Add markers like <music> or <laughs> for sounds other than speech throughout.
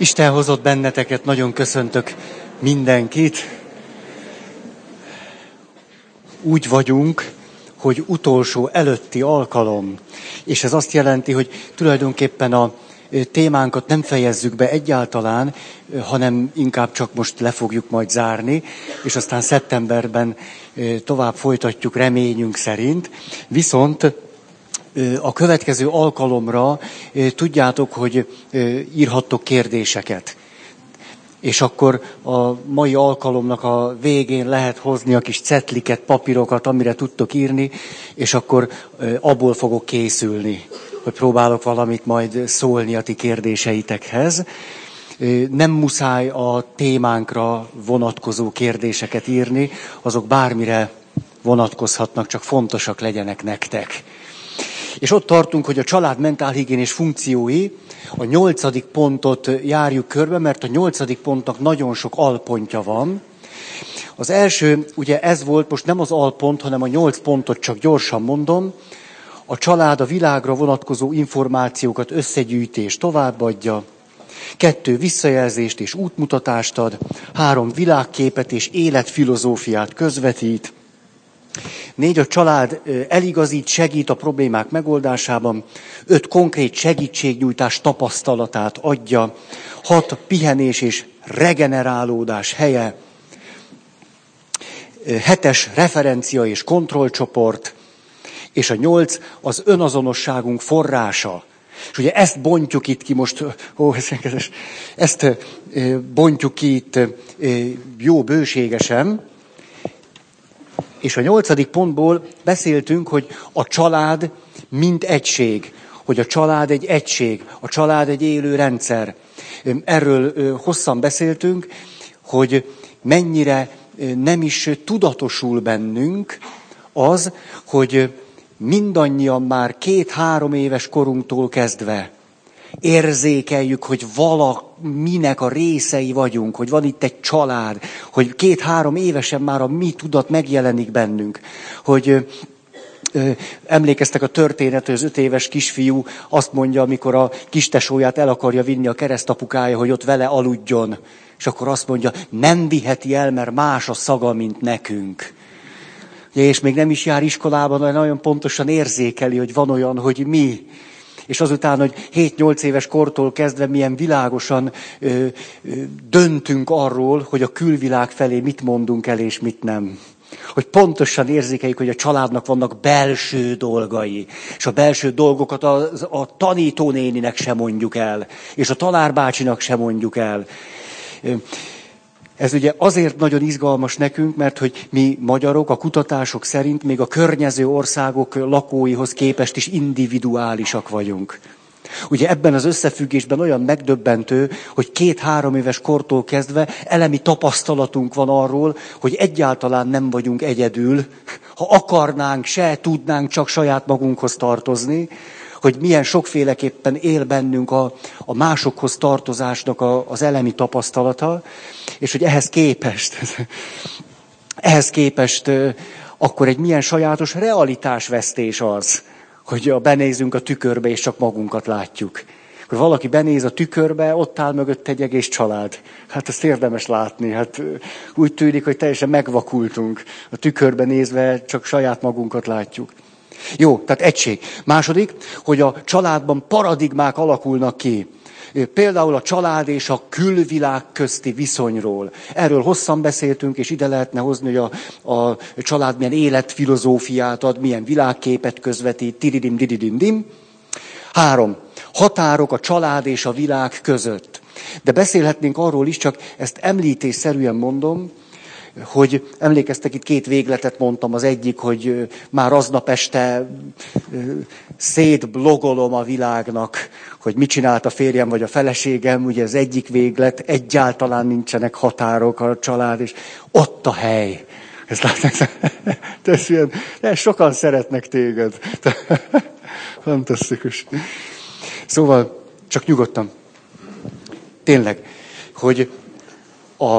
Isten hozott benneteket, nagyon köszöntök mindenkit. Úgy vagyunk, hogy utolsó előtti alkalom. És ez azt jelenti, hogy tulajdonképpen a témánkat nem fejezzük be egyáltalán, hanem inkább csak most le fogjuk majd zárni, és aztán szeptemberben tovább folytatjuk reményünk szerint. Viszont a következő alkalomra tudjátok, hogy írhattok kérdéseket. És akkor a mai alkalomnak a végén lehet hozni a kis cetliket, papírokat, amire tudtok írni, és akkor abból fogok készülni, hogy próbálok valamit majd szólni a ti kérdéseitekhez. Nem muszáj a témánkra vonatkozó kérdéseket írni, azok bármire vonatkozhatnak, csak fontosak legyenek nektek. És ott tartunk, hogy a család mentálhigiénés funkciói, a nyolcadik pontot járjuk körbe, mert a nyolcadik pontnak nagyon sok alpontja van. Az első, ugye ez volt, most nem az alpont, hanem a nyolc pontot csak gyorsan mondom. A család a világra vonatkozó információkat összegyűjtés továbbadja. Kettő, visszajelzést és útmutatást ad. Három, világképet és életfilozófiát közvetít. Négy, a család eligazít, segít a problémák megoldásában. Öt, konkrét segítségnyújtás tapasztalatát adja. Hat, pihenés és regenerálódás helye. Hetes, referencia és kontrollcsoport. És a nyolc, az önazonosságunk forrása. És ugye ezt bontjuk itt ki most, ó, ezt bontjuk ki itt jó bőségesen, és a nyolcadik pontból beszéltünk, hogy a család mint egység, hogy a család egy egység, a család egy élő rendszer. Erről hosszan beszéltünk, hogy mennyire nem is tudatosul bennünk az, hogy mindannyian már két-három éves korunktól kezdve érzékeljük, hogy valaminek a részei vagyunk, hogy van itt egy család, hogy két-három évesen már a mi tudat megjelenik bennünk, hogy emlékeztek a történet, hogy az öt éves kisfiú azt mondja, amikor a kistesóját el akarja vinni a keresztapukája, hogy ott vele aludjon. És akkor azt mondja, nem viheti el, mert más a szaga, mint nekünk. És még nem is jár iskolában, de nagyon pontosan érzékeli, hogy van olyan, hogy mi és azután, hogy 7-8 éves kortól kezdve milyen világosan ö, ö, döntünk arról, hogy a külvilág felé mit mondunk el és mit nem. Hogy pontosan érzékeljük, hogy a családnak vannak belső dolgai, és a belső dolgokat a, a tanítónéninek sem mondjuk el, és a tanárbácsinak sem mondjuk el. Ez ugye azért nagyon izgalmas nekünk, mert hogy mi magyarok a kutatások szerint még a környező országok lakóihoz képest is individuálisak vagyunk. Ugye ebben az összefüggésben olyan megdöbbentő, hogy két-három éves kortól kezdve elemi tapasztalatunk van arról, hogy egyáltalán nem vagyunk egyedül, ha akarnánk, se tudnánk csak saját magunkhoz tartozni, hogy milyen sokféleképpen él bennünk a, a másokhoz tartozásnak a, az elemi tapasztalata, és hogy ehhez képest, <laughs> ehhez képest akkor egy milyen sajátos realitásvesztés az, hogy benézünk a tükörbe, és csak magunkat látjuk. Akkor valaki benéz a tükörbe, ott áll mögött egy egész család. Hát ezt érdemes látni. Hát úgy tűnik, hogy teljesen megvakultunk. A tükörbe nézve csak saját magunkat látjuk. Jó, tehát egység. Második, hogy a családban paradigmák alakulnak ki. Például a család és a külvilág közti viszonyról. Erről hosszan beszéltünk, és ide lehetne hozni, hogy a, a család milyen életfilozófiát ad, milyen világképet közvetít, tiridim, dididim, dim. Három. Határok a család és a világ között. De beszélhetnénk arról is, csak ezt említésszerűen mondom, hogy emlékeztek, itt két végletet mondtam, az egyik, hogy már aznap este szétblogolom a világnak, hogy mit csinált a férjem vagy a feleségem, ugye az egyik véglet, egyáltalán nincsenek határok a család, és ott a hely. Ezt látnak? <laughs> Ez ilyen, de sokan szeretnek téged. <laughs> Fantasztikus. Szóval, csak nyugodtan. Tényleg, hogy a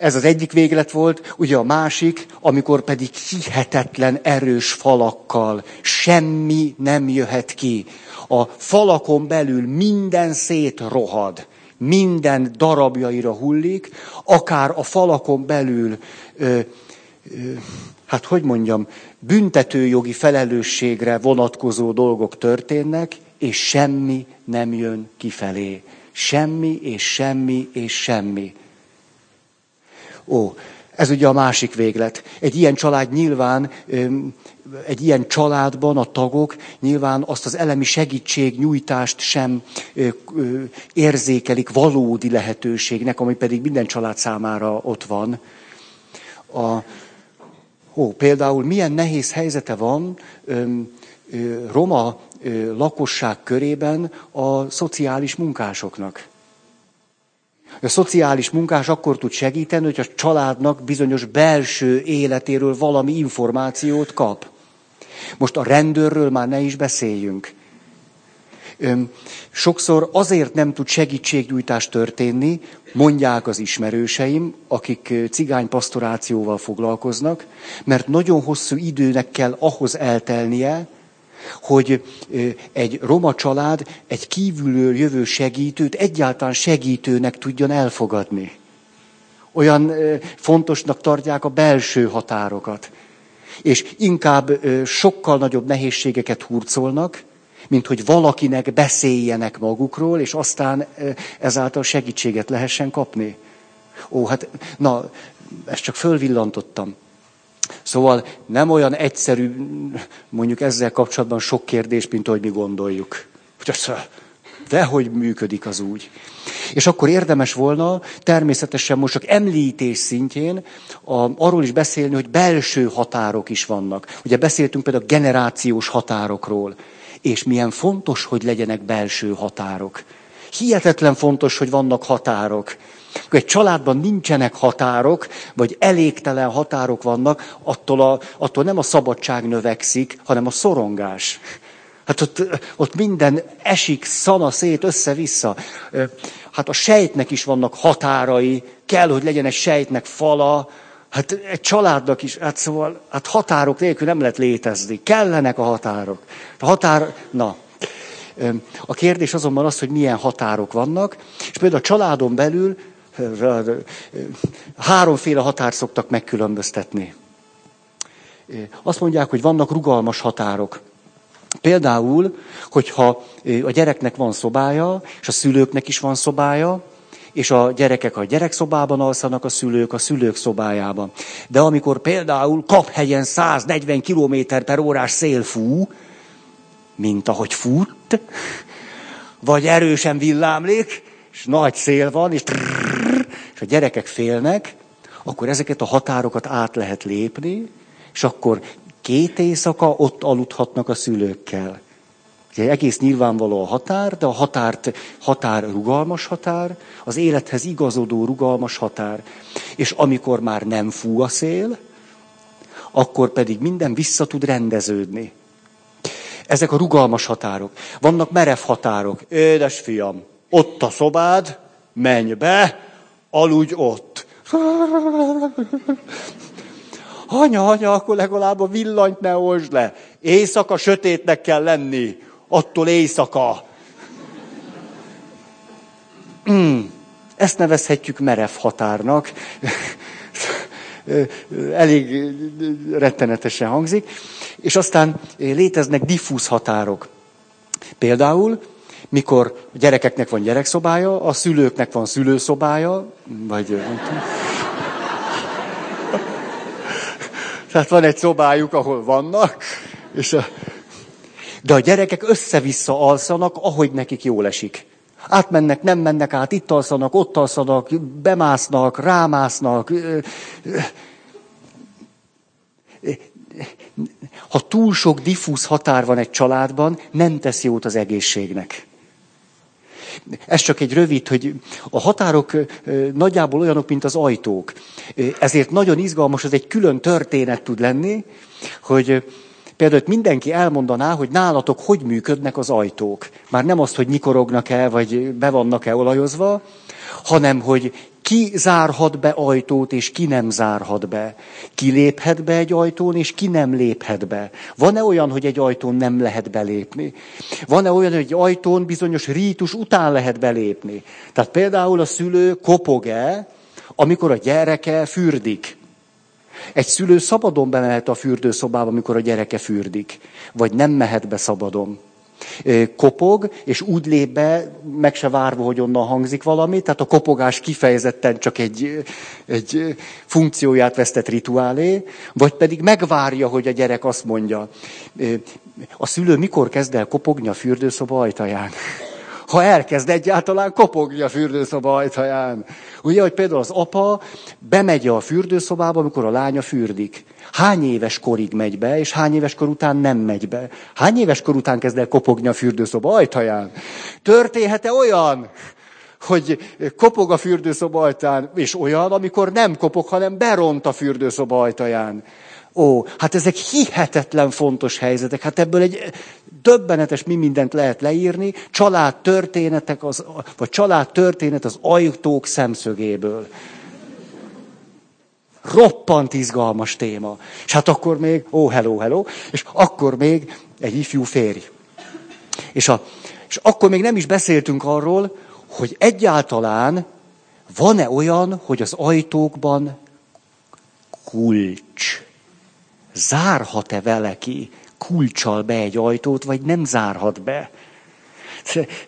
ez az egyik véglet volt, ugye a másik, amikor pedig hihetetlen erős falakkal semmi nem jöhet ki. A falakon belül minden szét rohad. minden darabjaira hullik, akár a falakon belül, ö, ö, hát hogy mondjam, büntetőjogi felelősségre vonatkozó dolgok történnek, és semmi nem jön kifelé. Semmi, és semmi, és semmi. Ó, ez ugye a másik véglet. Egy ilyen család nyilván, egy ilyen családban a tagok nyilván azt az elemi segítségnyújtást sem érzékelik valódi lehetőségnek, ami pedig minden család számára ott van. A, ó, például milyen nehéz helyzete van roma lakosság körében a szociális munkásoknak. A szociális munkás akkor tud segíteni, hogy a családnak bizonyos belső életéről valami információt kap. Most a rendőrről már ne is beszéljünk. Sokszor azért nem tud segítségnyújtás történni, mondják az ismerőseim, akik cigánypastorációval foglalkoznak, mert nagyon hosszú időnek kell ahhoz eltelnie, hogy egy roma család egy kívülről jövő segítőt egyáltalán segítőnek tudjon elfogadni. Olyan fontosnak tartják a belső határokat. És inkább sokkal nagyobb nehézségeket hurcolnak, mint hogy valakinek beszéljenek magukról, és aztán ezáltal segítséget lehessen kapni. Ó, hát, na, ezt csak fölvillantottam. Szóval nem olyan egyszerű, mondjuk ezzel kapcsolatban sok kérdés, mint ahogy mi gondoljuk. De hogy működik az úgy. És akkor érdemes volna természetesen most csak említés szintjén a, arról is beszélni, hogy belső határok is vannak. Ugye beszéltünk például generációs határokról. És milyen fontos, hogy legyenek belső határok. Hihetetlen fontos, hogy vannak határok. Akkor egy családban nincsenek határok, vagy elégtelen határok vannak, attól, a, attól nem a szabadság növekszik, hanem a szorongás. Hát ott, ott minden esik szana szét össze-vissza. Hát a sejtnek is vannak határai, kell, hogy legyen egy sejtnek fala, hát egy családnak is, hát szóval, hát határok nélkül nem lehet létezni. Kellenek a határok. A határ, na, a kérdés azonban az, hogy milyen határok vannak, és például a családon belül háromféle határt szoktak megkülönböztetni. Azt mondják, hogy vannak rugalmas határok. Például, hogyha a gyereknek van szobája, és a szülőknek is van szobája, és a gyerekek a gyerekszobában alszanak, a szülők a szülők szobájában. De amikor például kap helyen 140 km per órás szél fú, mint ahogy fut, vagy erősen villámlik, és nagy szél van, és, trrr, és a gyerekek félnek, akkor ezeket a határokat át lehet lépni, és akkor két éjszaka ott aludhatnak a szülőkkel. Ugye egész nyilvánvaló a határ, de a határt, határ rugalmas határ, az élethez igazodó rugalmas határ. És amikor már nem fú a szél, akkor pedig minden vissza tud rendeződni. Ezek a rugalmas határok. Vannak merev határok. Édes fiam, ott a szobád, menj be, aludj ott. Anya, anya, akkor legalább a villanyt ne olsd le. Éjszaka sötétnek kell lenni. Attól éjszaka. Hmm. Ezt nevezhetjük merev határnak. Elég rettenetesen hangzik. És aztán léteznek diffúz határok. Például mikor a gyerekeknek van gyerekszobája, a szülőknek van szülőszobája, vagy Tehát van egy szobájuk, ahol vannak, és a... de a gyerekek össze-vissza alszanak, ahogy nekik jól esik. Átmennek, nem mennek át, itt alszanak, ott alszanak, bemásznak, rámásznak. Ha túl sok diffúz határ van egy családban, nem tesz jót az egészségnek. Ez csak egy rövid, hogy a határok nagyjából olyanok, mint az ajtók. Ezért nagyon izgalmas, ez egy külön történet tud lenni, hogy például mindenki elmondaná, hogy nálatok hogy működnek az ajtók. Már nem azt, hogy nyikorognak-e, vagy be vannak-e olajozva, hanem hogy ki zárhat be ajtót, és ki nem zárhat be. Ki léphet be egy ajtón, és ki nem léphet be. Van-e olyan, hogy egy ajtón nem lehet belépni? Van-e olyan, hogy egy ajtón bizonyos rítus után lehet belépni? Tehát például a szülő kopog-e, amikor a gyereke fürdik. Egy szülő szabadon bemehet a fürdőszobába, amikor a gyereke fürdik. Vagy nem mehet be szabadon kopog, és úgy lép be, meg se várva, hogy onnan hangzik valami, tehát a kopogás kifejezetten csak egy, egy funkcióját vesztett rituálé, vagy pedig megvárja, hogy a gyerek azt mondja. A szülő mikor kezd el kopogni a fürdőszoba ajtaján? Ha elkezd egyáltalán kopogni a fürdőszoba ajtaján. Ugye, hogy például az apa bemegy a fürdőszobába, amikor a lánya fürdik. Hány éves korig megy be, és hány éves kor után nem megy be? Hány éves kor után kezd el kopogni a fürdőszoba ajtaján? Történhet-e olyan, hogy kopog a fürdőszoba ajtaján, és olyan, amikor nem kopog, hanem beront a fürdőszoba ajtaján? Ó, hát ezek hihetetlen fontos helyzetek. Hát ebből egy döbbenetes mi mindent lehet leírni, család történetek, az, vagy család történet az ajtók szemszögéből. Roppant izgalmas téma. És hát akkor még, ó, oh, hello, hello, és akkor még egy ifjú férj. És, a, és akkor még nem is beszéltünk arról, hogy egyáltalán van-e olyan, hogy az ajtókban kulcs. Zárhat-e vele ki kulcsal be egy ajtót, vagy nem zárhat be?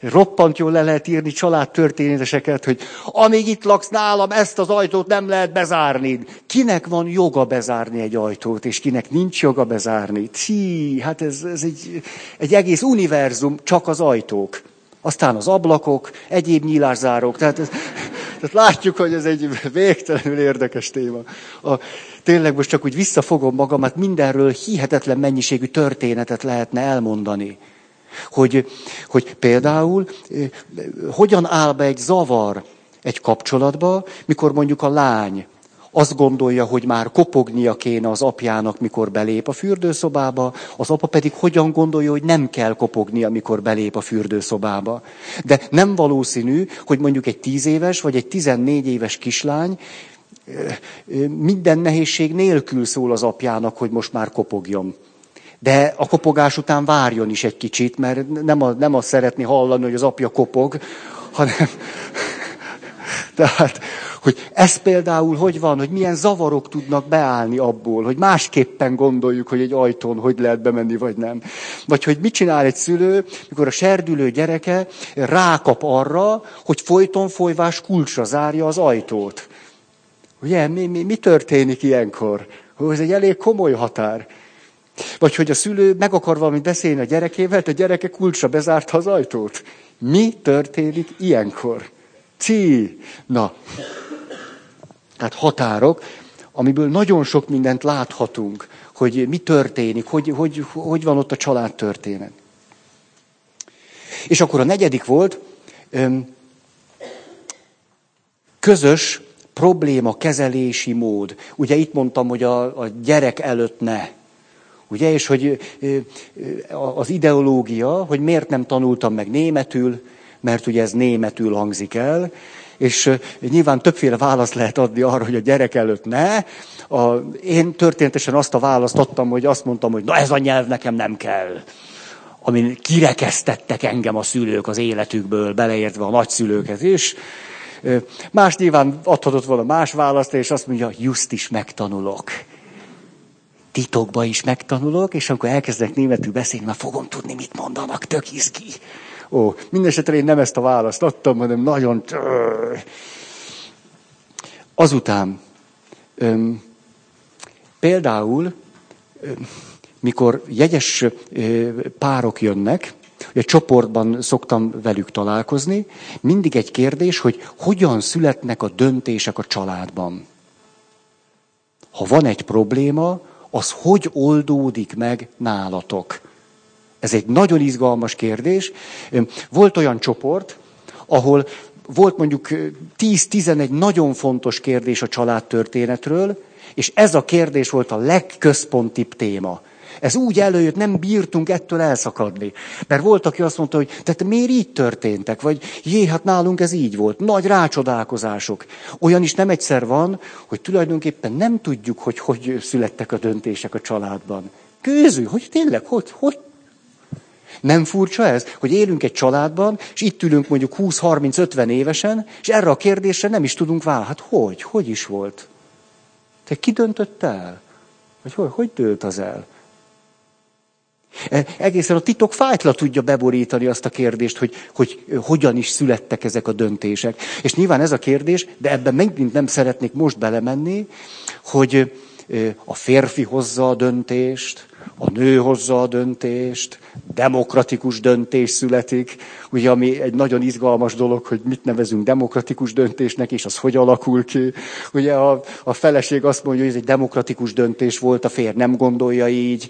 Roppant jól le lehet írni családtörténeteseket, hogy amíg itt laksz nálam, ezt az ajtót nem lehet bezárni. Kinek van joga bezárni egy ajtót, és kinek nincs joga bezárni? Tí, hát ez, ez egy, egy egész univerzum, csak az ajtók. Aztán az ablakok, egyéb nyílászárók. Tehát, ez, tehát látjuk, hogy ez egy végtelenül érdekes téma. A, tényleg most csak úgy visszafogom magamat, mindenről hihetetlen mennyiségű történetet lehetne elmondani. Hogy, hogy például hogyan áll be egy zavar egy kapcsolatba, mikor mondjuk a lány azt gondolja, hogy már kopognia kéne az apjának, mikor belép a fürdőszobába, az apa pedig hogyan gondolja, hogy nem kell kopognia, mikor belép a fürdőszobába. De nem valószínű, hogy mondjuk egy tíz éves vagy egy tizennégy éves kislány minden nehézség nélkül szól az apjának, hogy most már kopogjon. De a kopogás után várjon is egy kicsit, mert nem, a, nem azt szeretni hallani, hogy az apja kopog, hanem... <laughs> Tehát, hogy ez például hogy van, hogy milyen zavarok tudnak beállni abból, hogy másképpen gondoljuk, hogy egy ajtón hogy lehet bemenni, vagy nem. Vagy hogy mit csinál egy szülő, mikor a serdülő gyereke rákap arra, hogy folyton folyvás kulcsra zárja az ajtót. Ugye, mi, mi, mi történik ilyenkor? Hú, ez egy elég komoly határ. Vagy hogy a szülő meg akar valamit beszélni a gyerekével, a gyereke kulcsra bezárta az ajtót. Mi történik ilyenkor? Ci! Na, tehát határok, amiből nagyon sok mindent láthatunk, hogy mi történik, hogy, hogy, hogy van ott a család történet. És akkor a negyedik volt, közös probléma kezelési mód. Ugye itt mondtam, hogy a, a gyerek előtt ne. Ugye, és hogy az ideológia, hogy miért nem tanultam meg németül, mert ugye ez németül hangzik el, és nyilván többféle választ lehet adni arra, hogy a gyerek előtt ne. A, én történetesen azt a választ adtam, hogy azt mondtam, hogy na ez a nyelv nekem nem kell. Amin kirekesztettek engem a szülők az életükből, beleértve a nagyszülőket is. Más nyilván adhatott volna más választ, és azt mondja, just is megtanulok. Titokba is megtanulok, és amikor elkezdek németül beszélni, már fogom tudni, mit mondanak, tök izgi. Ó, mindesetre én nem ezt a választ adtam, hanem nagyon... Azután, öm, például, öm, mikor jegyes ö, párok jönnek, egy csoportban szoktam velük találkozni, mindig egy kérdés, hogy hogyan születnek a döntések a családban. Ha van egy probléma, az hogy oldódik meg nálatok? Ez egy nagyon izgalmas kérdés. Volt olyan csoport, ahol volt mondjuk 10-11 nagyon fontos kérdés a családtörténetről, és ez a kérdés volt a legközpontibb téma. Ez úgy előjött, nem bírtunk ettől elszakadni. Mert volt, aki azt mondta, hogy tehát miért így történtek? Vagy jé, hát nálunk ez így volt. Nagy rácsodálkozások. Olyan is nem egyszer van, hogy tulajdonképpen nem tudjuk, hogy hogy születtek a döntések a családban. Kőző, hogy tényleg, hogy, hogy nem furcsa ez, hogy élünk egy családban, és itt ülünk mondjuk 20-30-50 évesen, és erre a kérdésre nem is tudunk válaszolni. Hát hogy? Hogy is volt? Te ki döntött el? Vagy hogy, hogy dőlt az el? E, egészen a titok fájtla tudja beborítani azt a kérdést, hogy, hogy hogyan is születtek ezek a döntések. És nyilván ez a kérdés, de ebben megint nem szeretnék most belemenni, hogy a férfi hozza a döntést, a nő hozza a döntést, demokratikus döntés születik, ugye ami egy nagyon izgalmas dolog, hogy mit nevezünk demokratikus döntésnek, és az hogy alakul ki. Ugye a, a feleség azt mondja, hogy ez egy demokratikus döntés volt, a férj nem gondolja így.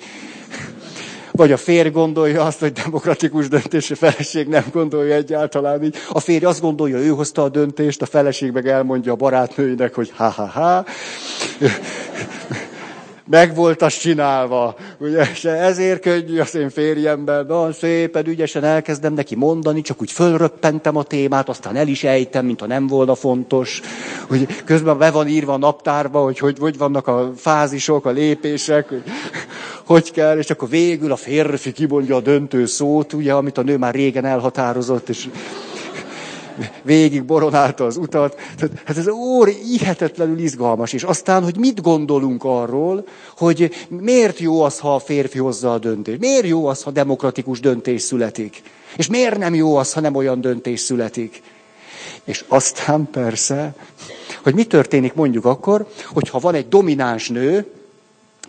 Vagy a férj gondolja azt, hogy demokratikus döntés, a feleség nem gondolja egyáltalán így. A férj azt gondolja, ő hozta a döntést, a feleség meg elmondja a barátnőinek, hogy ha-ha-ha meg volt az csinálva. Ugye, ezért könnyű az én férjemben, van szépen ügyesen elkezdem neki mondani, csak úgy fölröppentem a témát, aztán el is ejtem, mintha nem volna fontos. Hogy közben be van írva a naptárba, hogy, hogy hogy vannak a fázisok, a lépések, hogy hogy kell, és akkor végül a férfi kimondja a döntő szót, ugye, amit a nő már régen elhatározott, és végig boronálta az utat. Hát ez óri, ihetetlenül izgalmas. És aztán, hogy mit gondolunk arról, hogy miért jó az, ha a férfi hozza a döntést? Miért jó az, ha demokratikus döntés születik? És miért nem jó az, ha nem olyan döntés születik? És aztán persze, hogy mi történik mondjuk akkor, hogyha van egy domináns nő,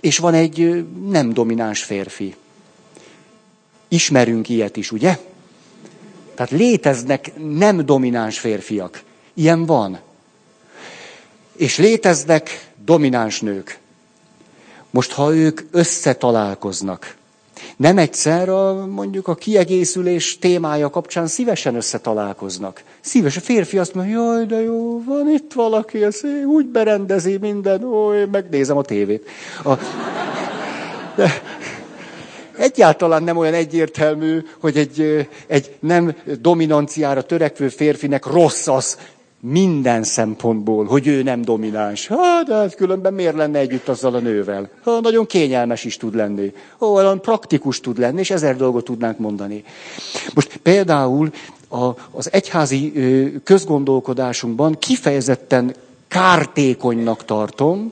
és van egy nem domináns férfi. Ismerünk ilyet is, ugye? Tehát léteznek nem domináns férfiak. Ilyen van. És léteznek domináns nők. Most, ha ők összetalálkoznak, nem egyszer a, mondjuk a kiegészülés témája kapcsán szívesen összetalálkoznak. Szíves a férfi azt mondja, jaj, de jó, van itt valaki, ez úgy berendezi minden, ó, én megnézem a tévét. A, de, egyáltalán nem olyan egyértelmű, hogy egy, egy nem dominanciára törekvő férfinek rossz az minden szempontból, hogy ő nem domináns. Hát, de hát különben miért lenne együtt azzal a nővel? Ha, nagyon kényelmes is tud lenni. Olyan praktikus tud lenni, és ezer dolgot tudnánk mondani. Most például a, az egyházi közgondolkodásunkban kifejezetten kártékonynak tartom,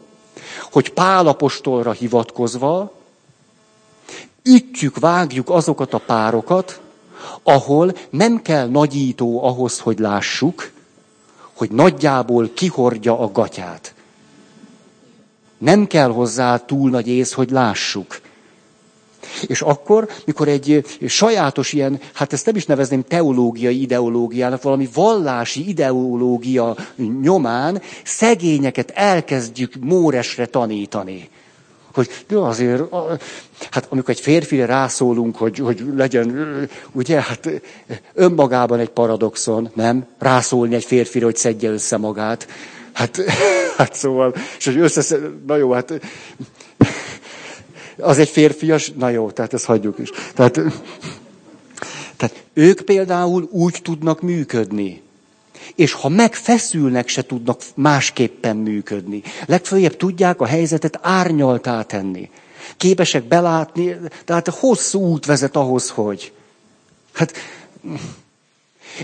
hogy Pálapostolra hivatkozva ütjük, vágjuk azokat a párokat, ahol nem kell nagyító ahhoz, hogy lássuk, hogy nagyjából kihordja a gatyát. Nem kell hozzá túl nagy ész, hogy lássuk. És akkor, mikor egy sajátos ilyen, hát ezt nem is nevezném teológiai ideológiának, valami vallási ideológia nyomán szegényeket elkezdjük móresre tanítani hogy de azért, hát amikor egy férfire rászólunk, hogy, hogy legyen, ugye, hát önmagában egy paradoxon, nem? Rászólni egy férfire, hogy szedje össze magát. Hát, <laughs> hát szóval, és hogy összeszed, na jó, hát az egy férfias, na jó, tehát ezt hagyjuk is. Tehát, tehát ők például úgy tudnak működni, és ha megfeszülnek, se tudnak másképpen működni. Legfőjebb tudják a helyzetet árnyaltá tenni. Képesek belátni, tehát hosszú út vezet ahhoz, hogy. Hát,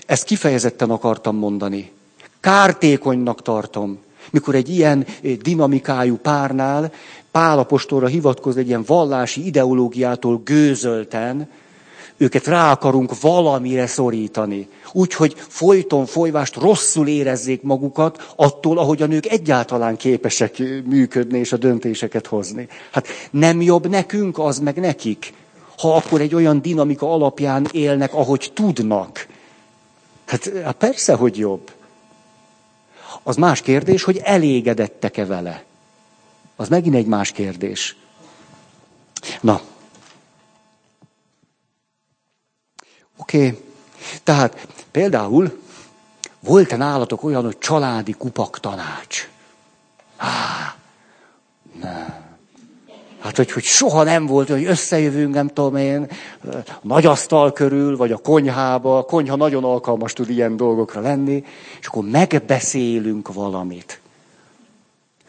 ezt kifejezetten akartam mondani. Kártékonynak tartom, mikor egy ilyen dinamikájú párnál Pálapostolra hivatkoz egy ilyen vallási ideológiától gőzölten, őket rá akarunk valamire szorítani. Úgyhogy folyton folyvást rosszul érezzék magukat attól, ahogy a nők egyáltalán képesek működni és a döntéseket hozni. Hát nem jobb nekünk az, meg nekik, ha akkor egy olyan dinamika alapján élnek, ahogy tudnak. Hát, hát persze, hogy jobb. Az más kérdés, hogy elégedettek-e vele. Az megint egy más kérdés. Na, Oké. Okay. Tehát például volt-e nálatok olyan, hogy családi kupak tanács? Há, nem. Hát, hogy, hogy soha nem volt, hogy összejövünk, nem tudom én, nagy asztal körül, vagy a konyhába. A konyha nagyon alkalmas tud ilyen dolgokra lenni, és akkor megbeszélünk valamit.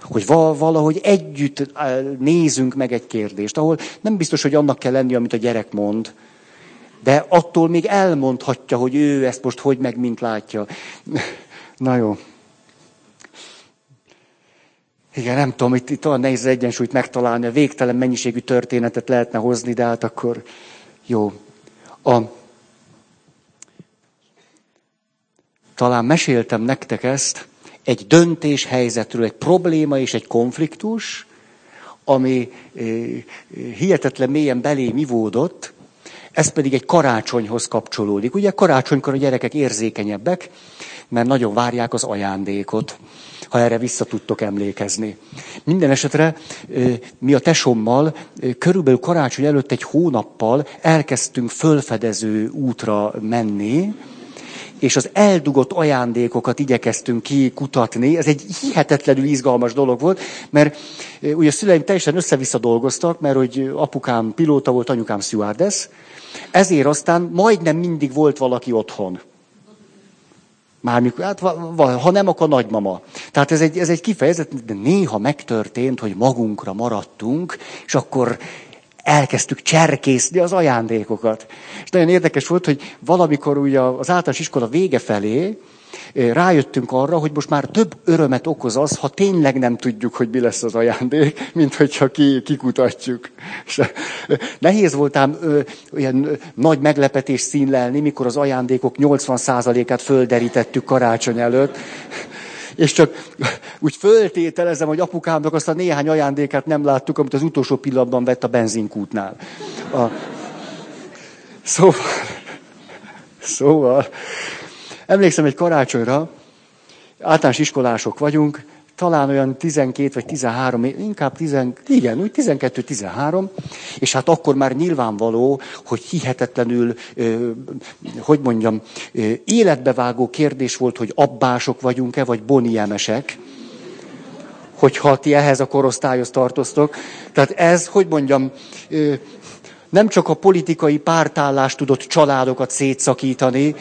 Hogy valahogy együtt nézünk meg egy kérdést, ahol nem biztos, hogy annak kell lenni, amit a gyerek mond, de attól még elmondhatja, hogy ő ezt most hogy meg mint látja. <laughs> Na jó. Igen, nem tudom, itt, itt olyan nehéz egyensúlyt megtalálni, a végtelen mennyiségű történetet lehetne hozni, de hát akkor jó. A, talán meséltem nektek ezt, egy döntéshelyzetről, egy probléma és egy konfliktus, ami eh, hihetetlen mélyen belém ivódott, ez pedig egy karácsonyhoz kapcsolódik. Ugye karácsonykor a gyerekek érzékenyebbek, mert nagyon várják az ajándékot ha erre vissza tudtok emlékezni. Minden esetre mi a tesommal körülbelül karácsony előtt egy hónappal elkezdtünk fölfedező útra menni, és az eldugott ajándékokat igyekeztünk kikutatni. Ez egy hihetetlenül izgalmas dolog volt, mert ugye a szüleim teljesen össze-vissza dolgoztak, mert hogy apukám pilóta volt, anyukám stewardess, ezért aztán majdnem mindig volt valaki otthon. Mármikor, hát ha nem, akkor nagymama. Tehát ez egy, ez egy kifejezet, de néha megtörtént, hogy magunkra maradtunk, és akkor elkezdtük cserkészni az ajándékokat. És nagyon érdekes volt, hogy valamikor ugye az általános iskola vége felé rájöttünk arra, hogy most már több örömet okoz az, ha tényleg nem tudjuk, hogy mi lesz az ajándék, mint hogyha ki, kikutatjuk. És nehéz voltám ö, olyan nagy meglepetés színlelni, mikor az ajándékok 80%-át földerítettük karácsony előtt, és csak úgy föltételezem, hogy apukámnak azt a néhány ajándékát nem láttuk, amit az utolsó pillanatban vett a benzinkútnál. A... Szóval, szóval, Emlékszem egy karácsonyra, általános iskolások vagyunk, talán olyan 12 vagy 13, inkább 10, igen, úgy 12-13, és hát akkor már nyilvánvaló, hogy hihetetlenül, hogy mondjam, életbevágó kérdés volt, hogy abbások vagyunk-e, vagy boniemesek, hogyha ti ehhez a korosztályhoz tartoztok. Tehát ez, hogy mondjam, nem csak a politikai pártállást tudott családokat szétszakítani,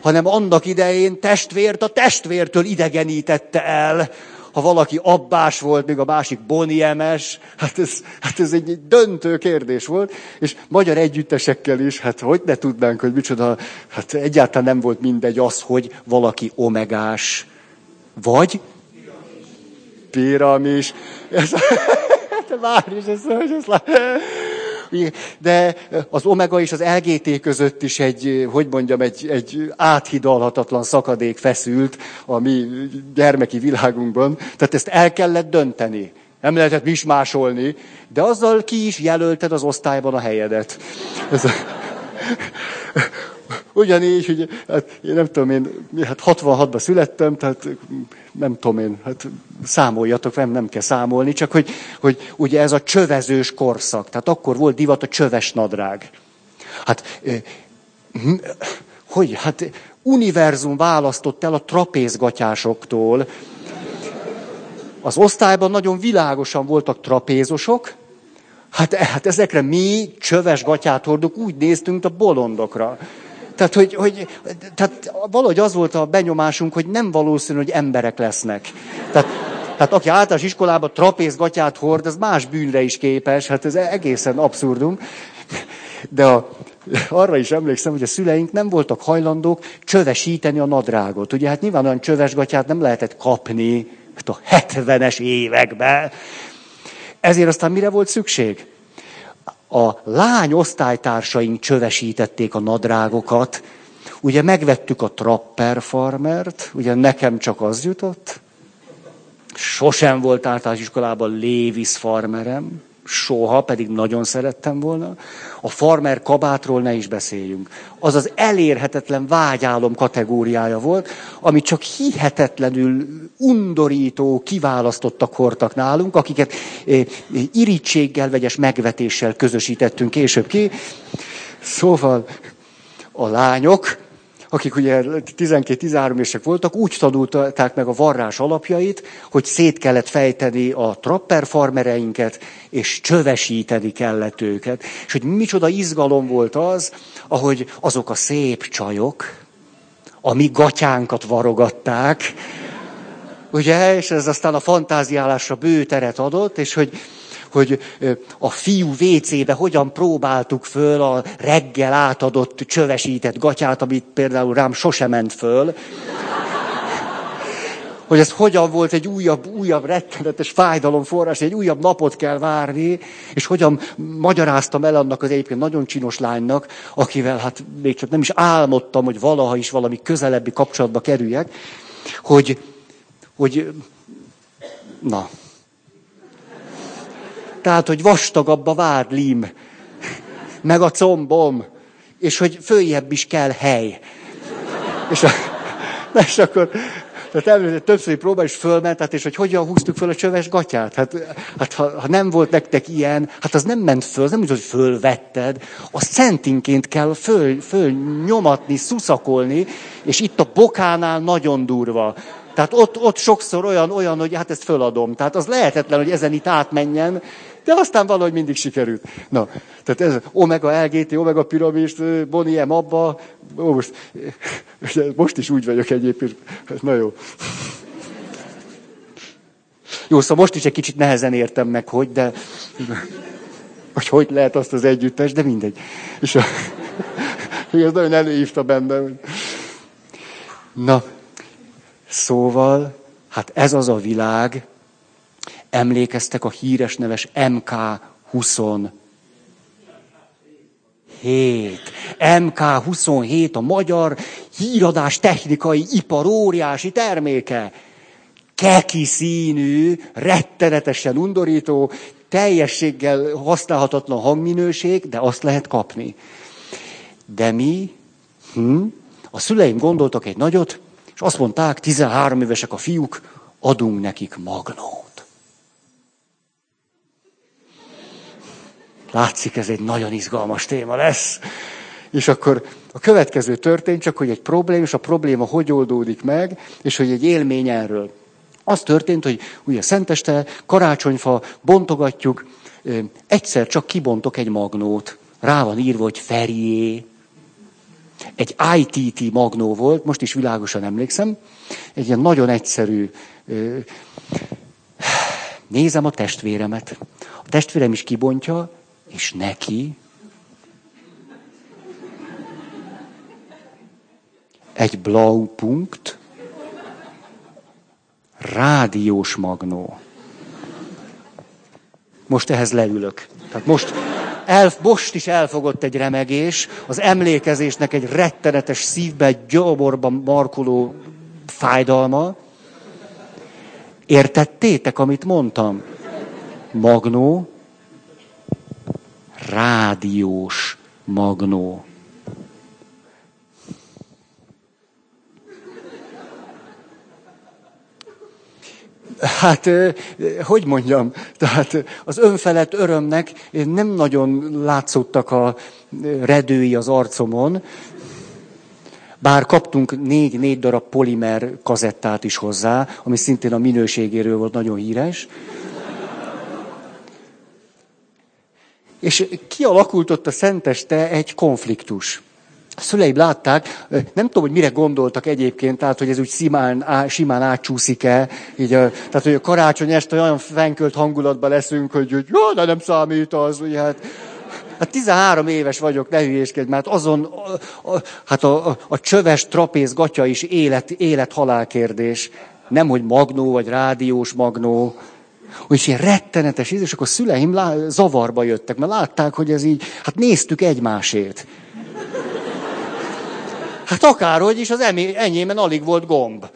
hanem annak idején testvért a testvértől idegenítette el. Ha valaki abbás volt, még a másik boniemes, hát ez, hát ez egy döntő kérdés volt, és magyar együttesekkel is, hát hogy ne tudnánk, hogy micsoda, hát egyáltalán nem volt mindegy az, hogy valaki omegás, vagy? Piramis. Ez, <laughs> várj, ez, ez, ez, ez, de az omega és az LGT között is egy, hogy mondjam, egy, egy áthidalhatatlan szakadék feszült a mi gyermeki világunkban. Tehát ezt el kellett dönteni. Nem lehetett mismásolni, de azzal ki is jelölted az osztályban a helyedet. Ez a... Ugyanígy, hogy hát, én nem tudom, én hát 66-ban születtem, tehát nem tudom én, hát számoljatok, nem, nem kell számolni, csak hogy, hogy ugye ez a csövezős korszak, tehát akkor volt divat a csöves nadrág. Hát, hogy, hát univerzum választott el a trapézgatyásoktól. Az osztályban nagyon világosan voltak trapézosok, hát, hát ezekre mi csöves gatyát hordunk, úgy néztünk a bolondokra. Tehát, hogy, hogy, tehát valahogy az volt a benyomásunk, hogy nem valószínű, hogy emberek lesznek. Tehát, tehát aki általános iskolában trapézgatyát hord, az más bűnre is képes, hát ez egészen abszurdum. De a, arra is emlékszem, hogy a szüleink nem voltak hajlandók csövesíteni a nadrágot. Ugye hát nyilván olyan csöves gatyát nem lehetett kapni hát a 70-es években. Ezért aztán mire volt szükség? A lány osztálytársaink csövesítették a nadrágokat, ugye megvettük a Trapper Farmert, ugye nekem csak az jutott, sosem volt általános iskolában Lévis farmerem, soha, pedig nagyon szerettem volna. A farmer kabátról ne is beszéljünk. Az az elérhetetlen vágyálom kategóriája volt, amit csak hihetetlenül undorító, kiválasztottak hordtak nálunk, akiket eh, irítséggel, vegyes megvetéssel közösítettünk később ki. Szóval a lányok akik ugye 12-13 évesek voltak, úgy tanulták meg a varrás alapjait, hogy szét kellett fejteni a trapper farmereinket, és csövesíteni kellett őket. És hogy micsoda izgalom volt az, ahogy azok a szép csajok, a mi gatyánkat varogatták, ugye, és ez aztán a fantáziálásra bő teret adott, és hogy hogy a fiú WC-be hogyan próbáltuk föl a reggel átadott csövesített gatyát, amit például rám sose ment föl. Hogy ez hogyan volt egy újabb, újabb rettenetes fájdalomforrás, egy újabb napot kell várni, és hogyan magyaráztam el annak az egyébként nagyon csinos lánynak, akivel hát még csak nem is álmodtam, hogy valaha is valami közelebbi kapcsolatba kerüljek, hogy, hogy na, tehát, hogy vastagabb a vádlim, meg a combom, és hogy följebb is kell hely. És, a, és akkor, tehát említett többször próbál, és fölment, hát és hogy hogyan húztuk föl a csöves gatyát. Hát, hát ha, ha, nem volt nektek ilyen, hát az nem ment föl, az nem úgy, hogy fölvetted, az centinként kell föl, föl nyomatni, szuszakolni, és itt a bokánál nagyon durva. Tehát ott, ott sokszor olyan, olyan, hogy hát ezt föladom. Tehát az lehetetlen, hogy ezen itt átmenjen, de aztán valahogy mindig sikerült. Na, tehát ez omega LGT, omega piramis, Boniem abba, ó, most, <laughs> most is úgy vagyok egyébként. Na jó. Jó, szóval most is egy kicsit nehezen értem meg, hogy, de hogy hogy lehet azt az együttes, de mindegy. És a, <laughs> ez nagyon előhívta bennem. Na, szóval, hát ez az a világ, Emlékeztek a híres neves MK 27. MK 27 a magyar híradás technikai ipar óriási terméke. Keki színű, rettenetesen undorító, teljességgel használhatatlan hangminőség, de azt lehet kapni. De mi, hm, a szüleim gondoltak egy nagyot, és azt mondták, 13 évesek a fiúk, adunk nekik magnót. Látszik, ez egy nagyon izgalmas téma lesz. És akkor a következő történt, csak hogy egy probléma, és a probléma hogy oldódik meg, és hogy egy élmény erről. Az történt, hogy ugye szenteste, karácsonyfa, bontogatjuk, egyszer csak kibontok egy magnót. Rá van írva, hogy Ferié. Egy ITT magnó volt, most is világosan emlékszem. Egy ilyen nagyon egyszerű. Nézem a testvéremet. A testvérem is kibontja, és neki egy Blaupunkt, rádiós magnó. Most ehhez leülök. Tehát most, el, most is elfogott egy remegés, az emlékezésnek egy rettenetes szívbe, gyomorban markoló fájdalma. Értettétek, amit mondtam? Magnó, rádiós magnó. Hát, hogy mondjam, tehát az önfelett örömnek nem nagyon látszottak a redői az arcomon, bár kaptunk négy-négy darab polimer kazettát is hozzá, ami szintén a minőségéről volt nagyon híres. És kialakult ott a szenteste egy konfliktus. A szüleim látták, nem tudom, hogy mire gondoltak egyébként, tehát, hogy ez úgy simán, á, simán átcsúszik-e, így tehát, hogy a karácsony este olyan fenkölt hangulatban leszünk, hogy, hogy jó, de nem számít az, ugye, hát, hát 13 éves vagyok, ne hülyéskedj, mert azon, a, a, hát a, a, a csöves trapéz gatya is élet, élet-halál kérdés. Nem, hogy magnó, vagy rádiós magnó, hogy ilyen rettenetes íz, és akkor szüleim lá, zavarba jöttek, mert látták, hogy ez így, hát néztük egymásét. Hát akárhogy is, az enyémen alig volt gomb.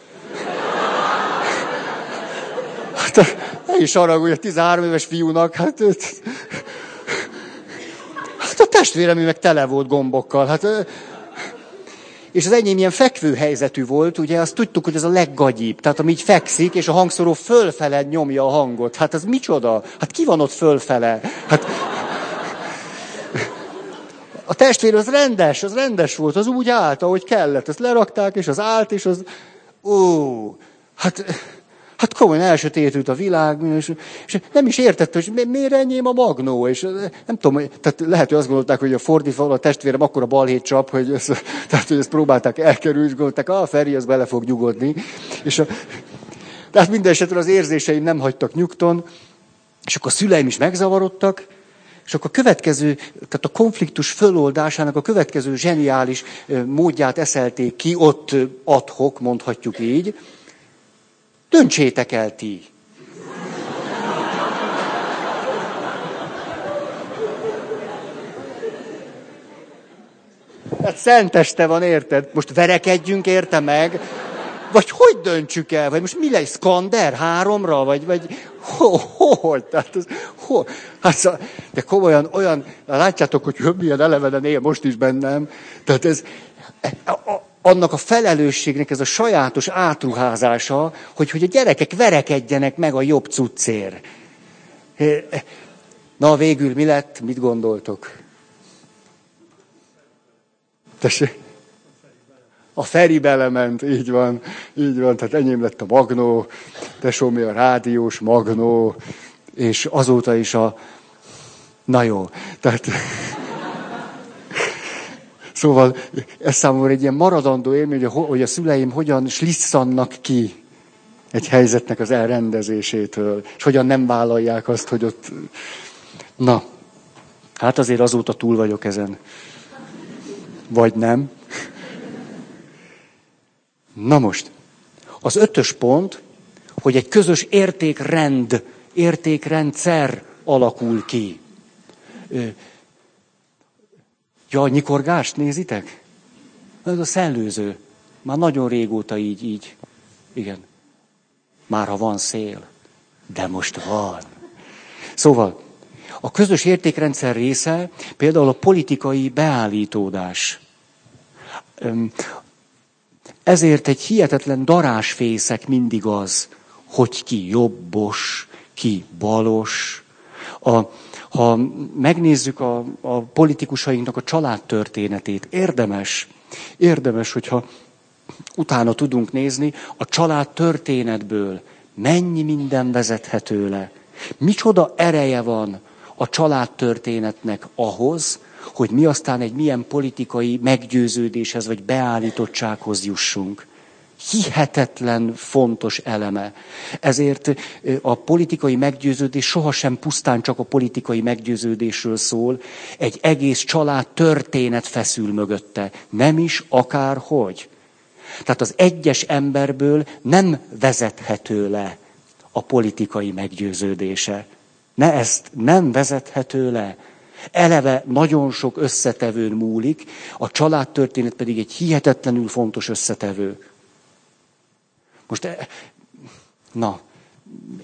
Hát ne is arra, hogy a 13 éves fiúnak, hát, hát a testvérem meg tele volt gombokkal. Hát és az enyém ilyen fekvő helyzetű volt, ugye azt tudtuk, hogy ez a leggagyibb. Tehát ami így fekszik, és a hangszóró fölfele nyomja a hangot. Hát ez micsoda? Hát ki van ott fölfele? Hát... <laughs> a testvér az rendes, az rendes volt, az úgy állt, ahogy kellett. Ezt lerakták, és az állt, és az... Ó, hát, hát komolyan elsötétült a világ, és, és nem is értette, hogy miért enyém a magnó, és nem tudom, tehát lehet, hogy azt gondolták, hogy a fordítva a testvérem akkor a balhét csap, hogy ezt, <laughs> tehát, hogy ezt próbálták elkerülni, és gondolták, ah, Feri, az bele fog nyugodni. És a, tehát minden esetre az érzéseim nem hagytak nyugton, és akkor a szüleim is megzavarodtak, és akkor a következő, tehát a konfliktus föloldásának a következő zseniális módját eszelték ki, ott adhok, mondhatjuk így. Döntsétek el ti. Hát szenteste van, érted? Most verekedjünk érte meg? Vagy hogy döntsük el? Vagy most mi lesz? Skander háromra? Vagy, vagy hol? hol? Tehát az, hol? Hát, de komolyan olyan, látjátok, hogy milyen elevenen él most is bennem. Tehát ez, annak a felelősségnek ez a sajátos átruházása, hogy, hogy a gyerekek verekedjenek meg a jobb cuccér. Na, végül mi lett? Mit gondoltok? Tessék? A Feri belement, így van, így van, tehát enyém lett a magnó, tesómi a rádiós magnó, és azóta is a... Na jó, tehát... Szóval ez számomra egy ilyen maradandó élmény, hogy a szüleim hogyan slisszannak ki egy helyzetnek az elrendezésétől, és hogyan nem vállalják azt, hogy ott... Na, hát azért azóta túl vagyok ezen. Vagy nem. Na most, az ötös pont, hogy egy közös értékrend, értékrendszer alakul ki. Ja, a nyikorgást nézitek? Ez a szellőző. Már nagyon régóta így, így. Igen. Már ha van szél. De most van. Szóval, a közös értékrendszer része például a politikai beállítódás. Ezért egy hihetetlen darásfészek mindig az, hogy ki jobbos, ki balos. A, ha megnézzük a, a politikusainknak a családtörténetét, érdemes, érdemes, hogyha utána tudunk nézni, a család történetből mennyi minden vezethető le. Micsoda ereje van a családtörténetnek ahhoz, hogy mi aztán egy milyen politikai meggyőződéshez vagy beállítottsághoz jussunk. Hihetetlen fontos eleme. Ezért a politikai meggyőződés sohasem pusztán csak a politikai meggyőződésről szól, egy egész család történet feszül mögötte. Nem is akárhogy. Tehát az egyes emberből nem vezethető le a politikai meggyőződése. Ne ezt nem vezethető le. Eleve nagyon sok összetevőn múlik, a családtörténet pedig egy hihetetlenül fontos összetevő. Most, e, na,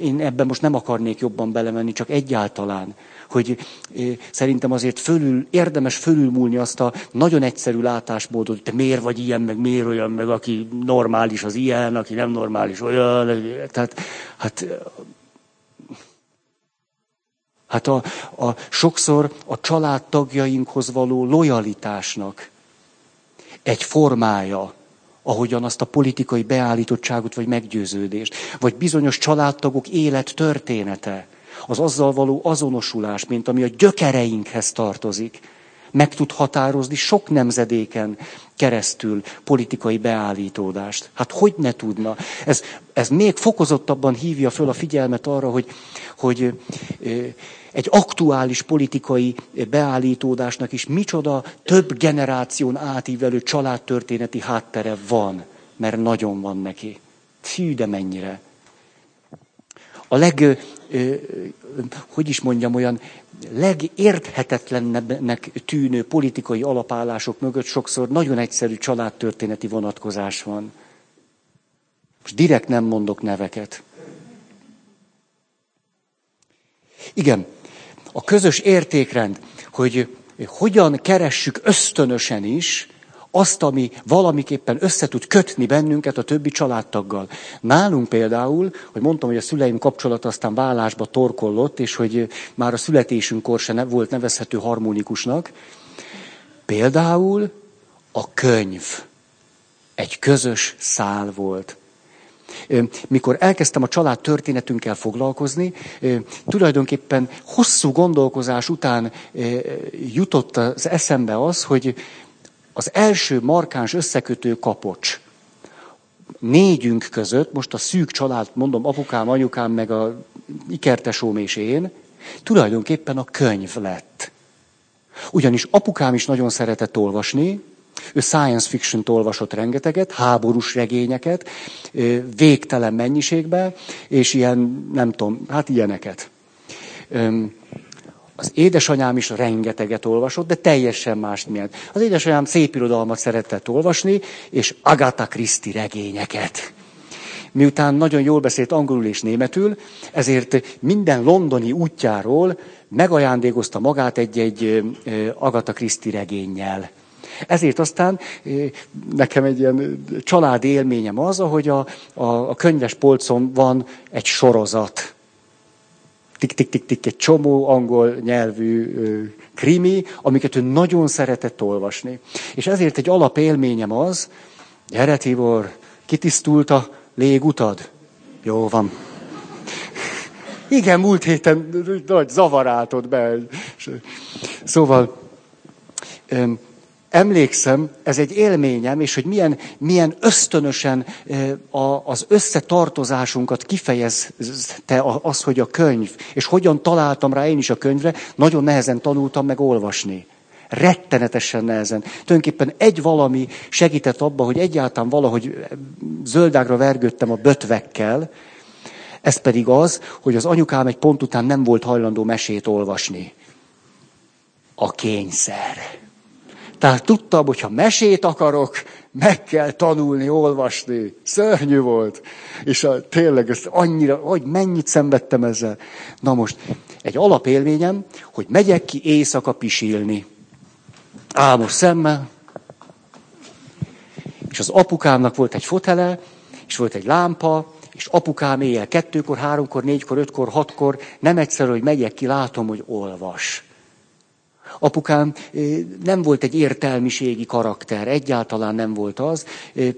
én ebben most nem akarnék jobban belemenni, csak egyáltalán, hogy e, szerintem azért fölül, érdemes fölülmúlni azt a nagyon egyszerű látásmódot, hogy te miért vagy ilyen, meg miért olyan, meg aki normális az ilyen, aki nem normális olyan. Tehát, hát Hát a, a, sokszor a családtagjainkhoz való lojalitásnak egy formája, ahogyan azt a politikai beállítottságot vagy meggyőződést, vagy bizonyos családtagok élet története, az azzal való azonosulás, mint ami a gyökereinkhez tartozik, meg tud határozni sok nemzedéken keresztül politikai beállítódást. Hát hogy ne tudna? Ez, ez még fokozottabban hívja föl a figyelmet arra, hogy, hogy egy aktuális politikai beállítódásnak is micsoda több generáción átívelő családtörténeti háttere van, mert nagyon van neki. Fű, de mennyire. A leg, hogy is mondjam, olyan legérthetetlennebbnek tűnő politikai alapállások mögött sokszor nagyon egyszerű családtörténeti vonatkozás van. Most direkt nem mondok neveket. Igen, a közös értékrend, hogy hogyan keressük ösztönösen is azt, ami valamiképpen összetud kötni bennünket a többi családtaggal. Nálunk például, hogy mondtam, hogy a szüleim kapcsolata aztán vállásba torkollott, és hogy már a születésünkkor se volt nevezhető harmonikusnak, Például a könyv egy közös szál volt. Mikor elkezdtem a család történetünkkel foglalkozni, tulajdonképpen hosszú gondolkozás után jutott az eszembe az, hogy az első markáns összekötő kapocs négyünk között, most a szűk család, mondom, apukám, anyukám, meg a ikertesóm és én, tulajdonképpen a könyv lett. Ugyanis apukám is nagyon szeretett olvasni, ő science fiction olvasott rengeteget, háborús regényeket, végtelen mennyiségben, és ilyen, nem tudom, hát ilyeneket. Az édesanyám is rengeteget olvasott, de teljesen más miatt. Az édesanyám szép irodalmat szeretett olvasni, és Agatha Christie regényeket. Miután nagyon jól beszélt angolul és németül, ezért minden londoni útjáról megajándékozta magát egy-egy Agatha Christie regénnyel. Ezért aztán nekem egy ilyen családi élményem az, hogy a, a, a könyves polcon van egy sorozat. Tik-tik-tik-tik, egy csomó angol nyelvű krimi, amiket ő nagyon szeretett olvasni. És ezért egy alapélményem az, gyere Tibor, kitisztult a légutad? Jó van. <laughs> Igen, múlt héten nagy zavar be. Szóval emlékszem, ez egy élményem, és hogy milyen, milyen ösztönösen az összetartozásunkat kifejezte az, hogy a könyv, és hogyan találtam rá én is a könyvre, nagyon nehezen tanultam meg olvasni. Rettenetesen nehezen. Tulajdonképpen egy valami segített abba, hogy egyáltalán valahogy zöldágra vergődtem a bötvekkel, ez pedig az, hogy az anyukám egy pont után nem volt hajlandó mesét olvasni. A kényszer. Tehát tudtam, hogy ha mesét akarok, meg kell tanulni, olvasni. Szörnyű volt. És a, tényleg ezt annyira, hogy mennyit szenvedtem ezzel. Na most, egy alapélményem, hogy megyek ki éjszaka pisilni. Álmos szemmel. És az apukámnak volt egy fotele, és volt egy lámpa, és apukám éjjel kettőkor, háromkor, négykor, ötkor, hatkor, nem egyszer, hogy megyek ki, látom, hogy olvas. Apukám nem volt egy értelmiségi karakter, egyáltalán nem volt az,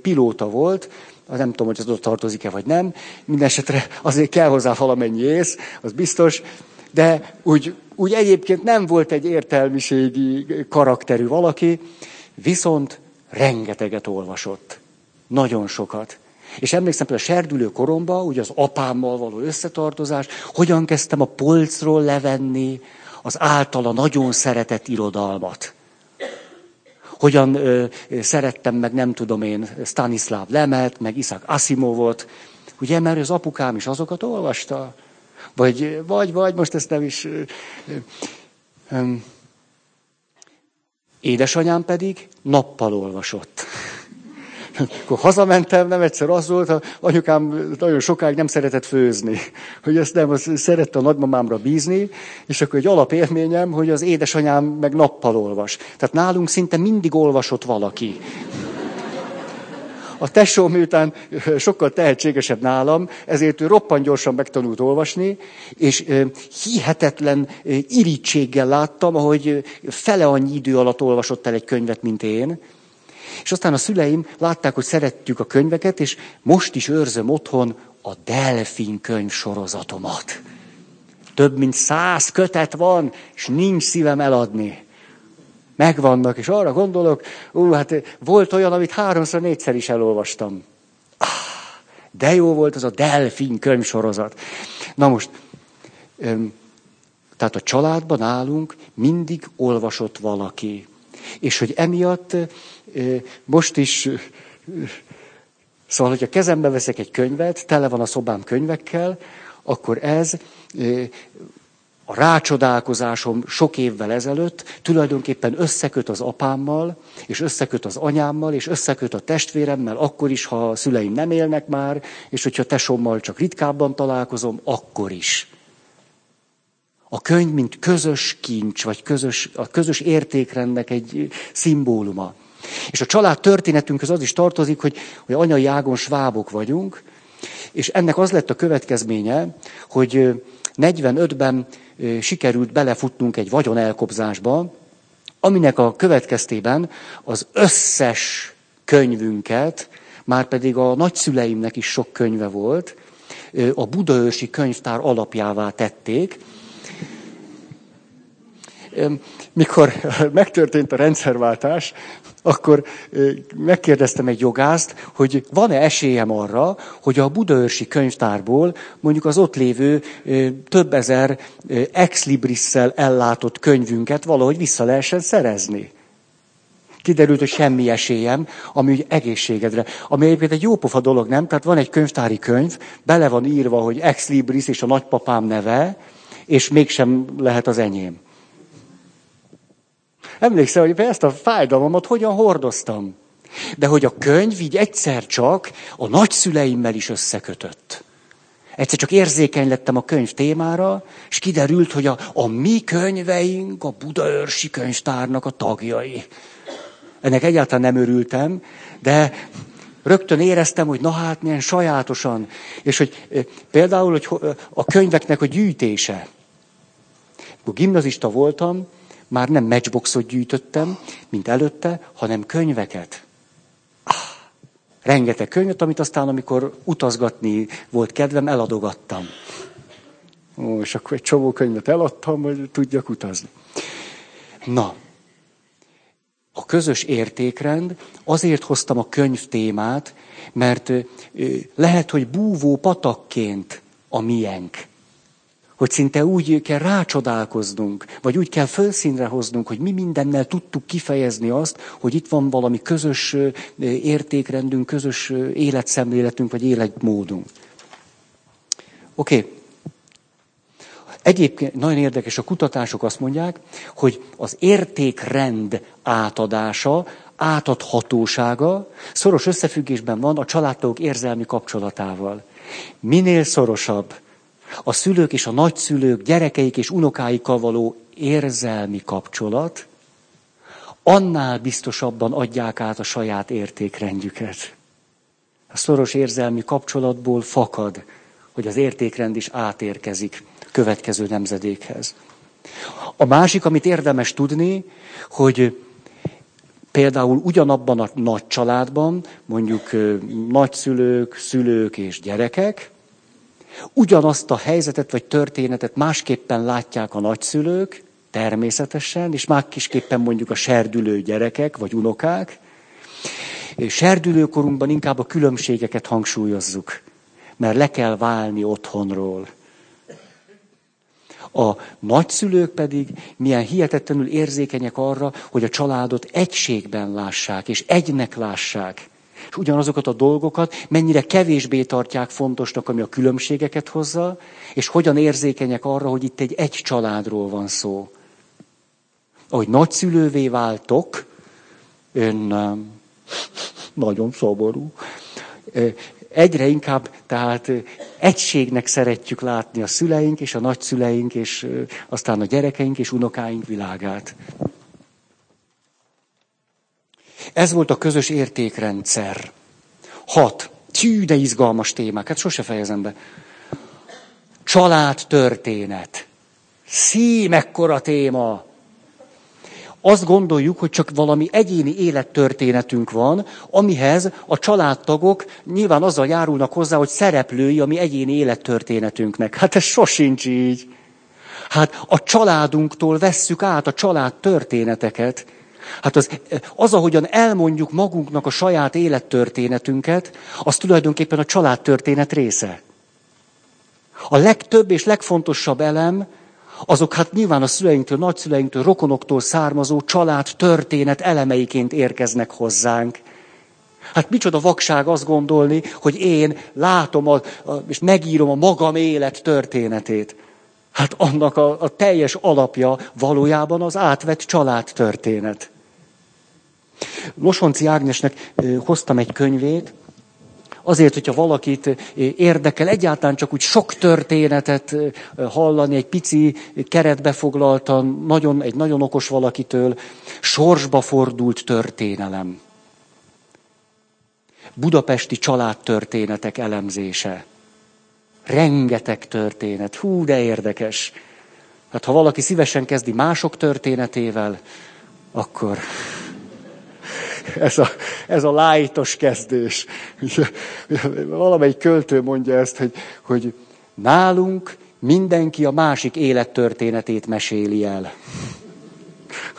pilóta volt, nem tudom, hogy az ott tartozik-e vagy nem, mindenesetre azért kell hozzá valamennyi ész, az biztos, de úgy, úgy egyébként nem volt egy értelmiségi karakterű valaki, viszont rengeteget olvasott. Nagyon sokat. És emlékszem például a serdülő koromban, ugye az apámmal való összetartozás, hogyan kezdtem a polcról levenni az általa nagyon szeretett irodalmat. Hogyan ö, szerettem meg, nem tudom én, Stanislav Lemet, meg Isaac Asimovot, ugye, mert az apukám is azokat olvasta. Vagy, vagy, vagy, most ezt nem is... Ö, ö, édesanyám pedig nappal olvasott. Akkor hazamentem, nem egyszer az volt, anyukám nagyon sokáig nem szeretett főzni. Hogy ezt nem, az szerette a nagymamámra bízni, és akkor egy alapélményem, hogy az édesanyám meg nappal olvas. Tehát nálunk szinte mindig olvasott valaki. A tesó miután sokkal tehetségesebb nálam, ezért ő roppant gyorsan megtanult olvasni, és hihetetlen irítséggel láttam, ahogy fele annyi idő alatt olvasott el egy könyvet, mint én. És aztán a szüleim látták, hogy szeretjük a könyveket, és most is őrzöm otthon a Delfin könyv sorozatomat. Több mint száz kötet van, és nincs szívem eladni. Megvannak, és arra gondolok, ú, hát volt olyan, amit háromszor, négyszer is elolvastam. Ah, de jó volt az a Delfin könyvsorozat. Na most, tehát a családban nálunk mindig olvasott valaki. És hogy emiatt most is, szóval, hogyha kezembe veszek egy könyvet, tele van a szobám könyvekkel, akkor ez a rácsodálkozásom sok évvel ezelőtt tulajdonképpen összeköt az apámmal, és összeköt az anyámmal, és összeköt a testvéremmel, akkor is, ha a szüleim nem élnek már, és hogyha tesommal csak ritkábban találkozom, akkor is. A könyv, mint közös kincs, vagy közös, a közös értékrendnek egy szimbóluma. És a család történetünkhöz az is tartozik, hogy, hogy anyai ágon svábok vagyunk, és ennek az lett a következménye, hogy 45-ben sikerült belefutnunk egy vagyonelkobzásba, aminek a következtében az összes könyvünket, már pedig a nagyszüleimnek is sok könyve volt, a budaörsi könyvtár alapjává tették. Mikor <laughs> megtörtént a rendszerváltás, akkor megkérdeztem egy jogászt, hogy van-e esélyem arra, hogy a budaörsi könyvtárból mondjuk az ott lévő több ezer ex libris ellátott könyvünket valahogy vissza lehessen szerezni. Kiderült, hogy semmi esélyem, ami egészségedre. Ami egyébként egy jópofa dolog, nem? Tehát van egy könyvtári könyv, bele van írva, hogy ex libris és a nagypapám neve, és mégsem lehet az enyém. Emlékszel, hogy ezt a fájdalmamat hogyan hordoztam? De hogy a könyv így egyszer csak a nagyszüleimmel is összekötött. Egyszer csak érzékeny lettem a könyv témára, és kiderült, hogy a, a mi könyveink a Budaörsi könyvtárnak a tagjai. Ennek egyáltalán nem örültem, de rögtön éreztem, hogy na hát milyen sajátosan. És hogy például hogy a könyveknek a gyűjtése. Akkor gimnazista voltam, már nem matchboxot gyűjtöttem, mint előtte, hanem könyveket. Ah, rengeteg könyvet, amit aztán, amikor utazgatni volt kedvem, eladogattam. Ó, és akkor egy csomó könyvet eladtam, hogy tudjak utazni. Na, a közös értékrend, azért hoztam a könyv témát, mert lehet, hogy búvó patakként a miénk hogy szinte úgy kell rácsodálkoznunk, vagy úgy kell felszínre hoznunk, hogy mi mindennel tudtuk kifejezni azt, hogy itt van valami közös értékrendünk, közös életszemléletünk, vagy életmódunk. Oké. Okay. Egyébként nagyon érdekes, a kutatások azt mondják, hogy az értékrend átadása, átadhatósága szoros összefüggésben van a családtagok érzelmi kapcsolatával. Minél szorosabb, a szülők és a nagyszülők, gyerekeik és unokáikkal való érzelmi kapcsolat, annál biztosabban adják át a saját értékrendjüket. A szoros érzelmi kapcsolatból fakad, hogy az értékrend is átérkezik következő nemzedékhez. A másik, amit érdemes tudni, hogy például ugyanabban a nagy családban, mondjuk nagyszülők, szülők és gyerekek, Ugyanazt a helyzetet vagy történetet másképpen látják a nagyszülők, természetesen, és másképpen mondjuk a serdülő gyerekek vagy unokák. Serdülőkorunkban inkább a különbségeket hangsúlyozzuk, mert le kell válni otthonról. A nagyszülők pedig milyen hihetetlenül érzékenyek arra, hogy a családot egységben lássák, és egynek lássák ugyanazokat a dolgokat mennyire kevésbé tartják fontosnak, ami a különbségeket hozza, és hogyan érzékenyek arra, hogy itt egy egy családról van szó. Ahogy nagyszülővé váltok, én nagyon szomorú. Egyre inkább, tehát egységnek szeretjük látni a szüleink és a nagyszüleink, és aztán a gyerekeink és unokáink világát. Ez volt a közös értékrendszer. Hat. Tű, de izgalmas témák. Hát sose fejezem be. Család történet. Szí, mekkora téma. Azt gondoljuk, hogy csak valami egyéni élettörténetünk van, amihez a családtagok nyilván azzal járulnak hozzá, hogy szereplői a mi egyéni élettörténetünknek. Hát ez sosincs így. Hát a családunktól vesszük át a család történeteket. Hát az, az, ahogyan elmondjuk magunknak a saját élettörténetünket, az tulajdonképpen a családtörténet része. A legtöbb és legfontosabb elem, azok hát nyilván a szüleinktől, nagyszüleinktől, rokonoktól származó család történet elemeiként érkeznek hozzánk. Hát micsoda vakság azt gondolni, hogy én látom a, a, és megírom a magam élet történetét. Hát annak a, a teljes alapja valójában az átvett családtörténet. Losonci Ágnesnek hoztam egy könyvét, azért, hogyha valakit érdekel, egyáltalán csak úgy sok történetet hallani, egy pici keretbe foglaltan, nagyon, egy nagyon okos valakitől, sorsba fordult történelem. Budapesti családtörténetek elemzése. Rengeteg történet. Hú, de érdekes. Hát ha valaki szívesen kezdi mások történetével, akkor ez a, ez a lájtos kezdés. Valamelyik költő mondja ezt, hogy, hogy nálunk mindenki a másik élettörténetét meséli el.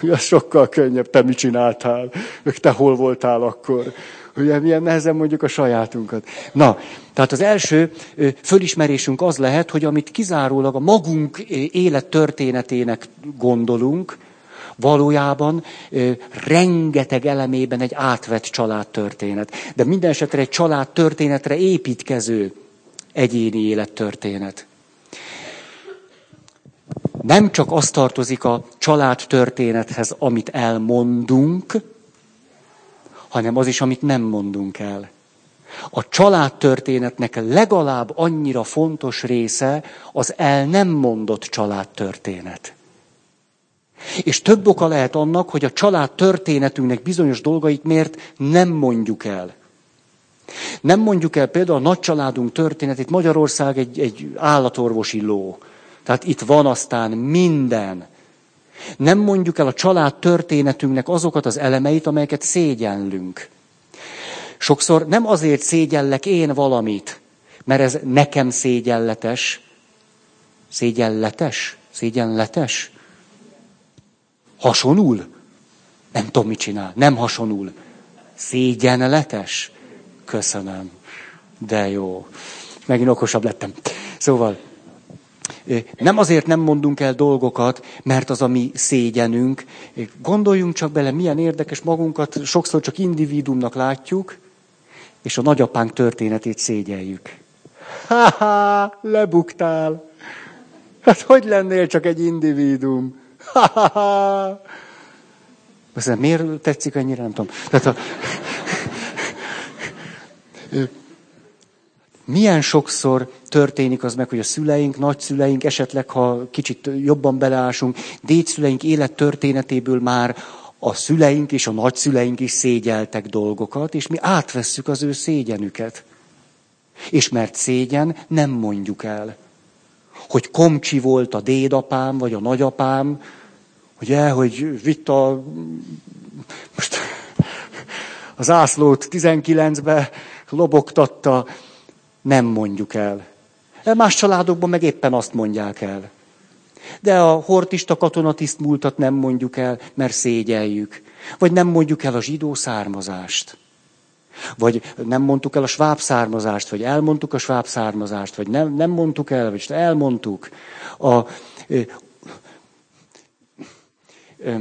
Ez sokkal könnyebb, te mit csináltál, meg te hol voltál akkor. Ugye milyen nehezen mondjuk a sajátunkat. Na, tehát az első fölismerésünk az lehet, hogy amit kizárólag a magunk élettörténetének gondolunk, valójában rengeteg elemében egy átvett családtörténet. De minden esetre egy családtörténetre építkező egyéni élettörténet. Nem csak az tartozik a családtörténethez, amit elmondunk, hanem az is, amit nem mondunk el. A családtörténetnek legalább annyira fontos része az el nem mondott családtörténet. És több oka lehet annak, hogy a család történetünknek bizonyos dolgait miért nem mondjuk el. Nem mondjuk el például a nagycsaládunk történetét. Magyarország egy, egy állatorvosi ló. Tehát itt van aztán minden. Nem mondjuk el a család történetünknek azokat az elemeit, amelyeket szégyenlünk. Sokszor nem azért szégyellek én valamit, mert ez nekem szégyenletes. Szégyenletes? Szégyenletes? Hasonul? Nem tudom, mit csinál. Nem hasonul. Szégyenletes? Köszönöm. De jó. Megint okosabb lettem. Szóval, nem azért nem mondunk el dolgokat, mert az a mi szégyenünk. Gondoljunk csak bele, milyen érdekes magunkat, sokszor csak individumnak látjuk, és a nagyapánk történetét szégyeljük. Ha-ha, lebuktál. Hát hogy lennél csak egy individum? Ha-ha-ha. miért tetszik ennyire, nem tudom. Tehát a... Milyen sokszor történik az meg, hogy a szüleink, nagyszüleink, esetleg ha kicsit jobban beleásunk, dédszüleink élettörténetéből már a szüleink és a nagyszüleink is szégyeltek dolgokat, és mi átvesszük az ő szégyenüket. És mert szégyen, nem mondjuk el. Hogy komcsi volt a dédapám, vagy a nagyapám, ugye, hogy vitt a, most az ászlót 19-be lobogtatta, nem mondjuk el. Más családokban meg éppen azt mondják el. De a hortista katonatiszt múltat nem mondjuk el, mert szégyeljük. Vagy nem mondjuk el a zsidó származást. Vagy nem mondtuk el a sváb származást, vagy elmondtuk a sváb származást, vagy nem, nem mondtuk el, vagy elmondtuk. A, ö, ö,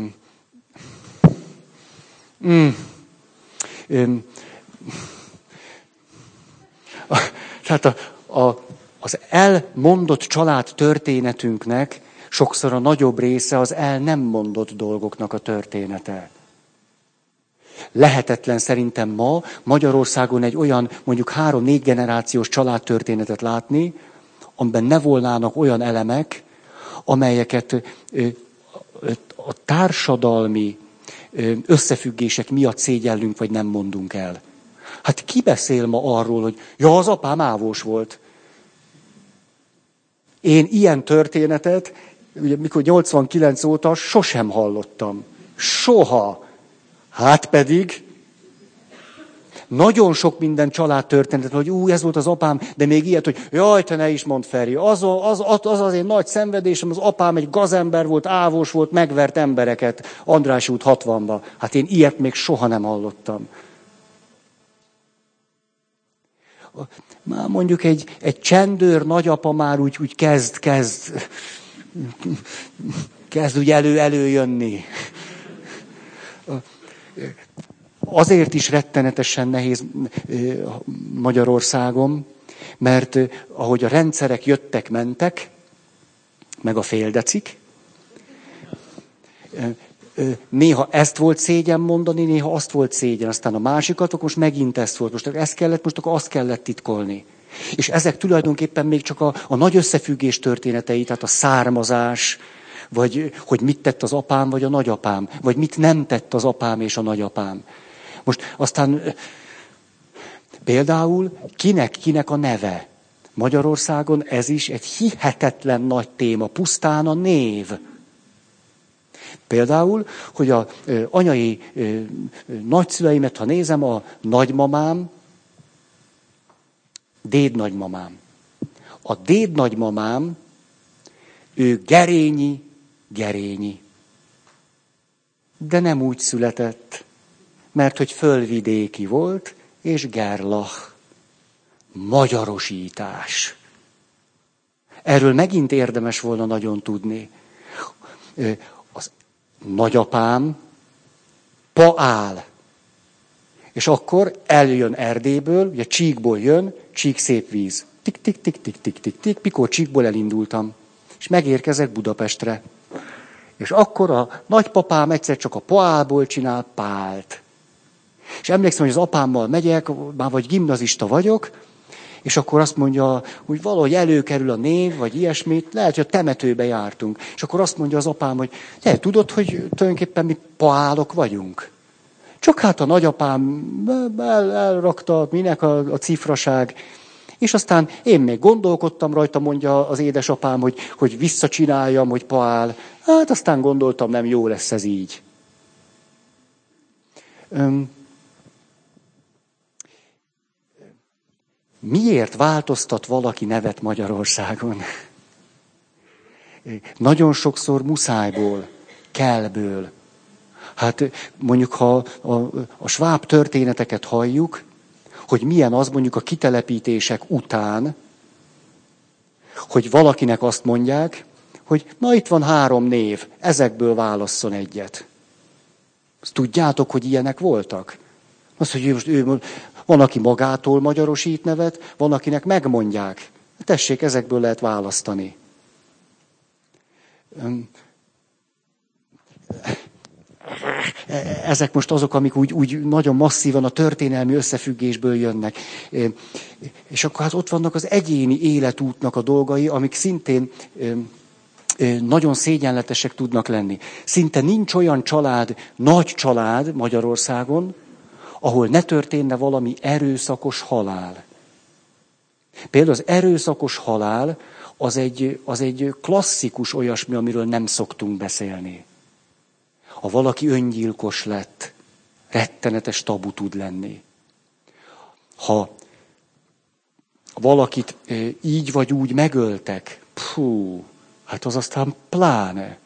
ö, ö, a, tehát a, a, az elmondott család történetünknek sokszor a nagyobb része az el nem mondott dolgoknak a története. Lehetetlen szerintem ma Magyarországon egy olyan mondjuk három-négy generációs családtörténetet látni, amiben ne volnának olyan elemek, amelyeket a társadalmi összefüggések miatt szégyellünk, vagy nem mondunk el. Hát ki beszél ma arról, hogy ja, az apám ávós volt. Én ilyen történetet, ugye mikor 89 óta sosem hallottam. Soha. Hát pedig nagyon sok minden család történet, hogy ú, ez volt az apám, de még ilyet, hogy jaj, te ne is mondd, Feri, az, az, az, az az én nagy szenvedésem, az apám egy gazember volt, ávós volt, megvert embereket András út 60-ba. Hát én ilyet még soha nem hallottam. Már mondjuk egy, egy csendőr nagyapa már úgy, úgy kezd, kezd, kezd úgy elő, előjönni. Azért is rettenetesen nehéz Magyarországon, mert ahogy a rendszerek jöttek, mentek, meg a féldecik, néha ezt volt szégyen mondani, néha azt volt szégyen, aztán a másikat, akkor most megint ezt volt, most ezt kellett, most akkor azt kellett titkolni. És ezek tulajdonképpen még csak a, a nagy összefüggés történetei, tehát a származás, vagy hogy mit tett az apám, vagy a nagyapám, vagy mit nem tett az apám és a nagyapám. Most aztán például kinek-kinek a neve. Magyarországon ez is egy hihetetlen nagy téma, pusztán a név. Például, hogy a anyai nagyszüleimet, ha nézem, a nagymamám, déd nagymamám. A déd nagymamám, ő gerényi, gerényi. De nem úgy született, mert hogy fölvidéki volt, és gerlach. Magyarosítás. Erről megint érdemes volna nagyon tudni. Nagyapám paál. És akkor eljön Erdélyből, ugye csíkból jön, csík szép víz. Tik, tik, tik, tik, tik, tik, tik, mikor csíkból elindultam. És megérkezek Budapestre. És akkor a nagypapám egyszer csak a poálból csinál pált. És emlékszem, hogy az apámmal megyek, már vagy gimnazista vagyok, és akkor azt mondja, hogy valahogy előkerül a név, vagy ilyesmit, lehet, hogy a temetőbe jártunk. És akkor azt mondja az apám, hogy te tudod, hogy tulajdonképpen mi paálok vagyunk. Csak hát a nagyapám el, elrakta, minek a, a cifraság. És aztán én még gondolkodtam rajta, mondja az édesapám, hogy, hogy visszacsináljam, hogy paál. Hát aztán gondoltam, nem jó lesz ez így. Öm, Miért változtat valaki nevet Magyarországon? Nagyon sokszor muszájból, kellből. Hát mondjuk, ha a, a sváb történeteket halljuk, hogy milyen az mondjuk a kitelepítések után, hogy valakinek azt mondják, hogy na itt van három név, ezekből válasszon egyet. Azt tudjátok, hogy ilyenek voltak? Azt, hogy ő most ő van, aki magától magyarosít nevet, van, akinek megmondják. Tessék, ezekből lehet választani. Ezek most azok, amik úgy, úgy nagyon masszívan a történelmi összefüggésből jönnek. És akkor hát ott vannak az egyéni életútnak a dolgai, amik szintén nagyon szégyenletesek tudnak lenni. Szinte nincs olyan család, nagy család Magyarországon, ahol ne történne valami erőszakos halál. Például az erőszakos halál az egy, az egy klasszikus olyasmi, amiről nem szoktunk beszélni. Ha valaki öngyilkos lett, rettenetes tabu tud lenni. Ha valakit így vagy úgy megöltek, pfú, hát az aztán pláne.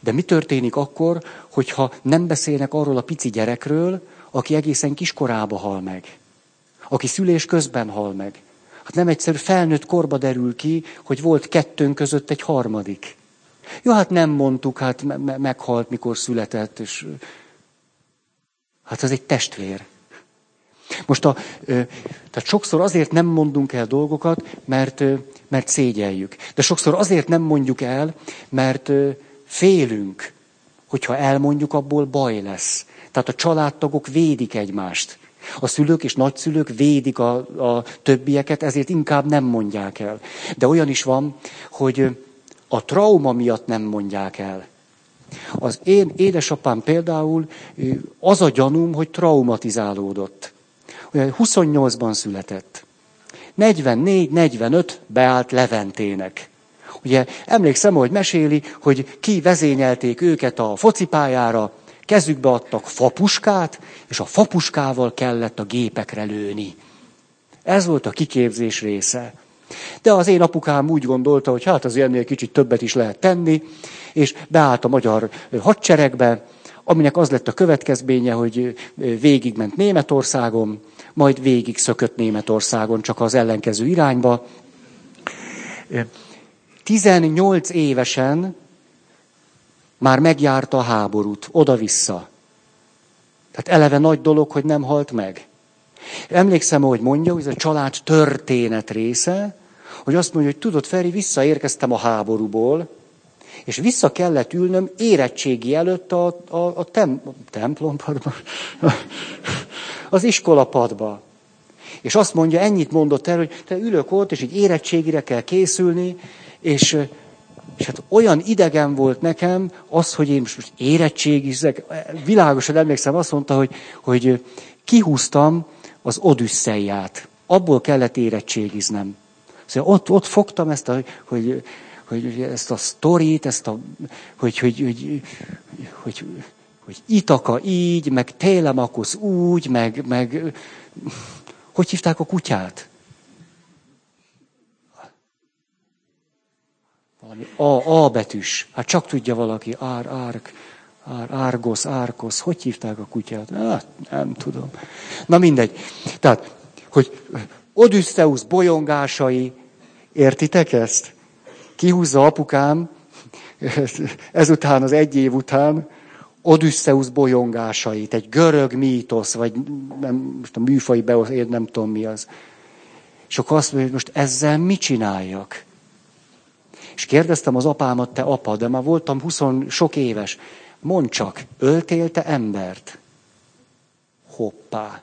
De mi történik akkor, hogyha nem beszélnek arról a pici gyerekről, aki egészen kiskorába hal meg? Aki szülés közben hal meg? Hát nem egyszerű felnőtt korba derül ki, hogy volt kettőnk között egy harmadik. Jó, hát nem mondtuk, hát me- meghalt, mikor született, és hát ez egy testvér. Most a, tehát sokszor azért nem mondunk el dolgokat, mert, mert szégyeljük. De sokszor azért nem mondjuk el, mert Félünk, hogyha elmondjuk, abból baj lesz. Tehát a családtagok védik egymást. A szülők és nagyszülők védik a, a többieket, ezért inkább nem mondják el. De olyan is van, hogy a trauma miatt nem mondják el. Az én édesapám például az a gyanúm, hogy traumatizálódott. 28-ban született. 44-45 beállt Leventének. Ugye emlékszem, hogy meséli, hogy ki vezényelték őket a focipályára, kezükbe adtak fapuskát, és a fapuskával kellett a gépekre lőni. Ez volt a kiképzés része. De az én apukám úgy gondolta, hogy hát az ennél kicsit többet is lehet tenni, és beállt a magyar hadseregbe, aminek az lett a következménye, hogy végigment Németországon, majd végig szökött Németországon, csak az ellenkező irányba. 18 évesen már megjárta a háborút, oda-vissza. Tehát eleve nagy dolog, hogy nem halt meg. Emlékszem, hogy mondja, hogy ez a család történet része, hogy azt mondja, hogy tudod, Feri, visszaérkeztem a háborúból, és vissza kellett ülnöm érettségi előtt a, a, a tem, templompadba, <laughs> az iskolapadba. És azt mondja, ennyit mondott el, hogy te ülök ott, és így érettségire kell készülni, és, és hát olyan idegen volt nekem az, hogy én most érettségizek, világosan emlékszem, azt mondta, hogy, hogy kihúztam az Odüsszeiát. Abból kellett érettségiznem. Szóval ott, ott fogtam ezt, a, hogy, hogy ezt a sztorit, ezt a, hogy, hogy, hogy, hogy, hogy Itaka így, meg Télemakusz úgy, meg, meg hogy hívták a kutyát? Valami A, A betűs. Hát csak tudja valaki. Ár, árk, ár, árgosz, árkosz. Hogy hívták a kutyát? Hát, nem tudom. Na mindegy. Tehát, hogy Odysseus bolyongásai, értitek ezt? Kihúzza apukám, ezután az egy év után, Odysseus bolyongásait, egy görög mítosz, vagy nem, most a műfai beosz, én nem tudom mi az. És akkor azt mondja, hogy most ezzel mit csináljak? És kérdeztem az apámat, te apa, de már voltam huszon sok éves. Mondd csak, öltél te embert? Hoppá.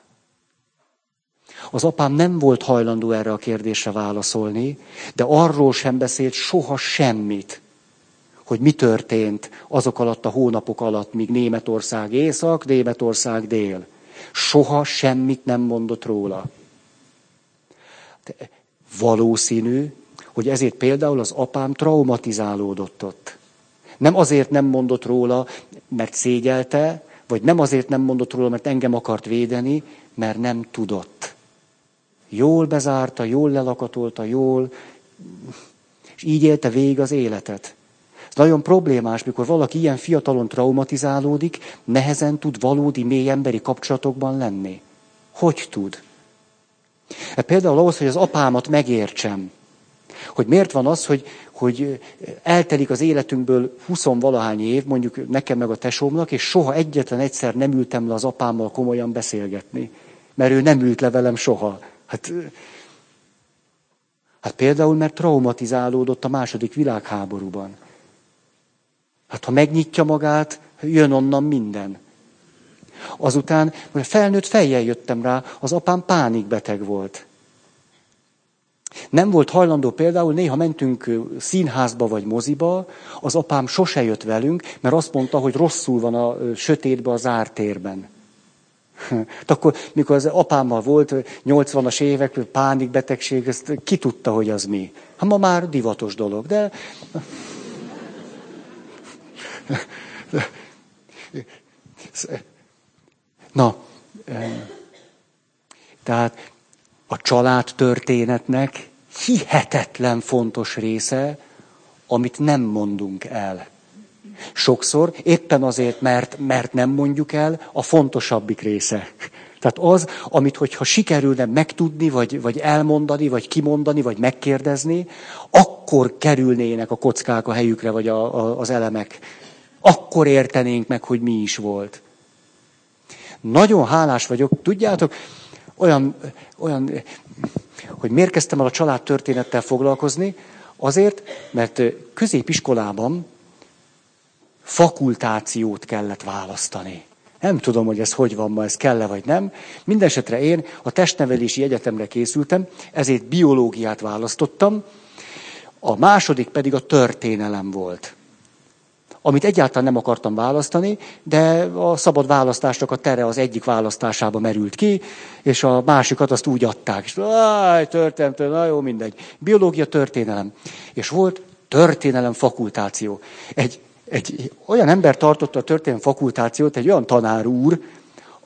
Az apám nem volt hajlandó erre a kérdésre válaszolni, de arról sem beszélt soha semmit, hogy mi történt azok alatt a hónapok alatt, míg Németország észak, Németország dél. Soha semmit nem mondott róla. De valószínű, hogy ezért például az apám traumatizálódott ott. Nem azért nem mondott róla, mert szégyelte, vagy nem azért nem mondott róla, mert engem akart védeni, mert nem tudott. Jól bezárta, jól lelakatolta, jól, és így élte végig az életet. Ez nagyon problémás, mikor valaki ilyen fiatalon traumatizálódik, nehezen tud valódi mély emberi kapcsolatokban lenni. Hogy tud? Hát például ahhoz, hogy az apámat megértsem, hogy miért van az, hogy, hogy eltelik az életünkből huszonvalahány év, mondjuk nekem meg a tesómnak, és soha egyetlen egyszer nem ültem le az apámmal komolyan beszélgetni. Mert ő nem ült le velem soha. Hát, hát például, mert traumatizálódott a második világháborúban. Hát ha megnyitja magát, jön onnan minden. Azután, felnőtt fejjel jöttem rá, az apám pánikbeteg volt. Nem volt hajlandó például, néha mentünk színházba vagy moziba, az apám sose jött velünk, mert azt mondta, hogy rosszul van a sötétbe a zárt térben. Hát akkor, mikor az apámmal volt, 80-as évek, pánikbetegség, ezt ki tudta, hogy az mi. Hát ma már divatos dolog, de... Na, tehát a család történetnek hihetetlen fontos része, amit nem mondunk el. Sokszor éppen azért, mert, mert nem mondjuk el, a fontosabbik része. Tehát az, amit hogyha sikerülne megtudni, vagy, vagy elmondani, vagy kimondani, vagy megkérdezni, akkor kerülnének a kockák a helyükre, vagy a, a, az elemek. Akkor értenénk meg, hogy mi is volt. Nagyon hálás vagyok, tudjátok, olyan, olyan hogy miért kezdtem el a család történettel foglalkozni, azért, mert középiskolában fakultációt kellett választani. Nem tudom, hogy ez hogy van ma, ez kell-e vagy nem. Mindenesetre én a testnevelési egyetemre készültem, ezért biológiát választottam, a második pedig a történelem volt amit egyáltalán nem akartam választani, de a szabad választásnak a tere az egyik választásába merült ki, és a másikat azt úgy adták. És áj, történelem, na jó, mindegy. Biológia, történelem. És volt történelem fakultáció. Egy, egy olyan ember tartotta a történelem fakultációt, egy olyan tanár úr,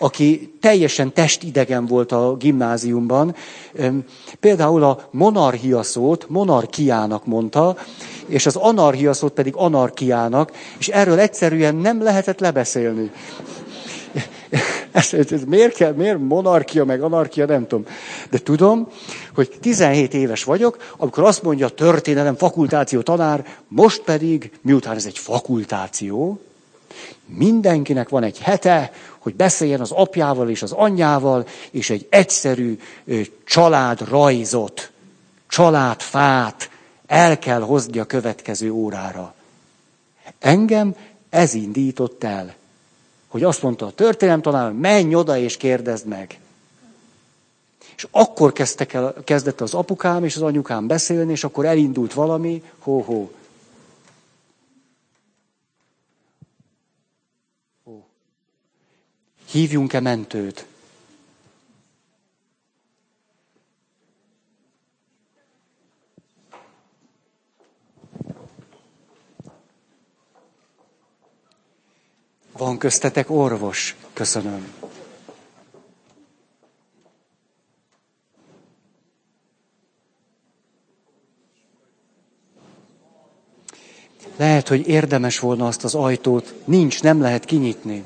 aki teljesen testidegen volt a gimnáziumban. Például a monarchia szót monarchiának mondta, és az anarchia szót pedig anarchiának, és erről egyszerűen nem lehetett lebeszélni. <laughs> Ez, ez miért kell, miért monarchia meg anarchia, nem tudom. De tudom, hogy 17 éves vagyok, amikor azt mondja a történelem fakultáció tanár, most pedig, miután ez egy fakultáció, mindenkinek van egy hete, hogy beszéljen az apjával és az anyjával, és egy egyszerű családrajzot, családfát el kell hozni a következő órára. Engem ez indított el, hogy azt mondta a történelem talán, menj oda és kérdezd meg. És akkor kezdtek el, kezdett az apukám és az anyukám beszélni, és akkor elindult valami, hó-hó. hívjunk-e mentőt. Van köztetek orvos, köszönöm. Lehet, hogy érdemes volna azt az ajtót, nincs, nem lehet kinyitni.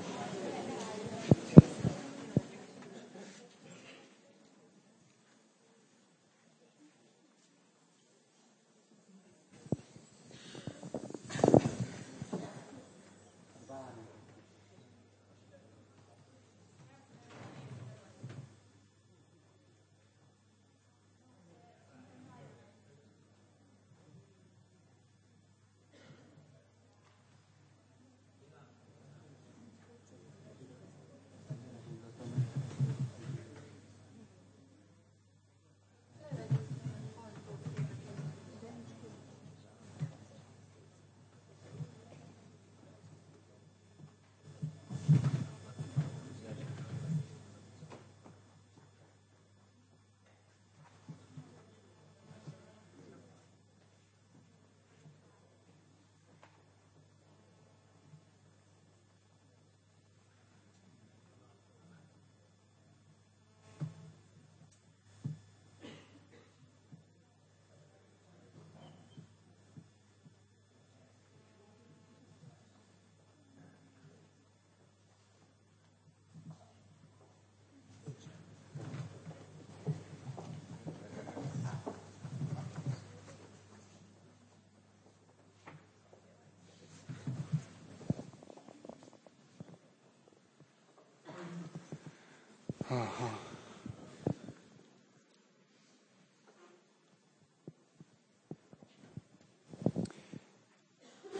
Aha.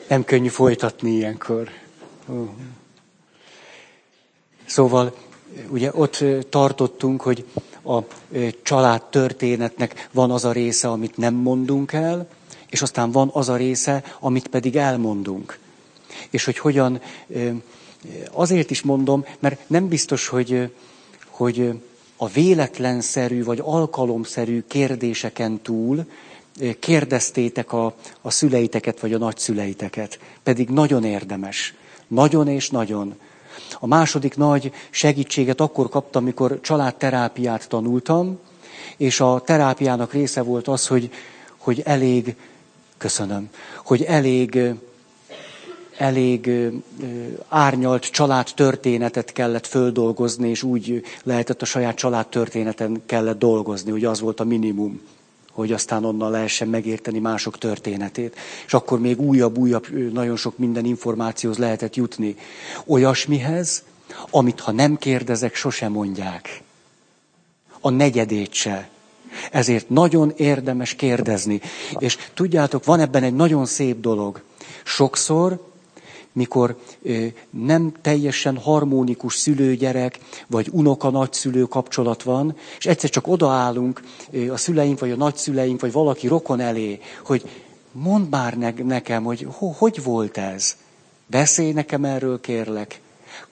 Nem könnyű folytatni ilyenkor. Uh. Szóval ugye ott tartottunk, hogy a család történetnek van az a része, amit nem mondunk el, és aztán van az a része, amit pedig elmondunk. És hogy hogyan, azért is mondom, mert nem biztos, hogy hogy a véletlenszerű vagy alkalomszerű kérdéseken túl kérdeztétek a, a szüleiteket vagy a nagyszüleiteket. Pedig nagyon érdemes. Nagyon és nagyon. A második nagy segítséget akkor kaptam, amikor családterápiát tanultam, és a terápiának része volt az, hogy, hogy elég, köszönöm, hogy elég elég árnyalt család történetet kellett földolgozni, és úgy lehetett a saját család történeten kellett dolgozni, hogy az volt a minimum, hogy aztán onnan lehessen megérteni mások történetét. És akkor még újabb, újabb, nagyon sok minden információhoz lehetett jutni. Olyasmihez, amit ha nem kérdezek, sosem mondják. A negyedét se. Ezért nagyon érdemes kérdezni. És tudjátok, van ebben egy nagyon szép dolog. Sokszor mikor nem teljesen harmonikus szülőgyerek, vagy unoka-nagyszülő kapcsolat van, és egyszer csak odaállunk a szüleink, vagy a nagyszüleink, vagy valaki rokon elé, hogy mondd már nekem, hogy hogy volt ez. Beszélj nekem erről, kérlek.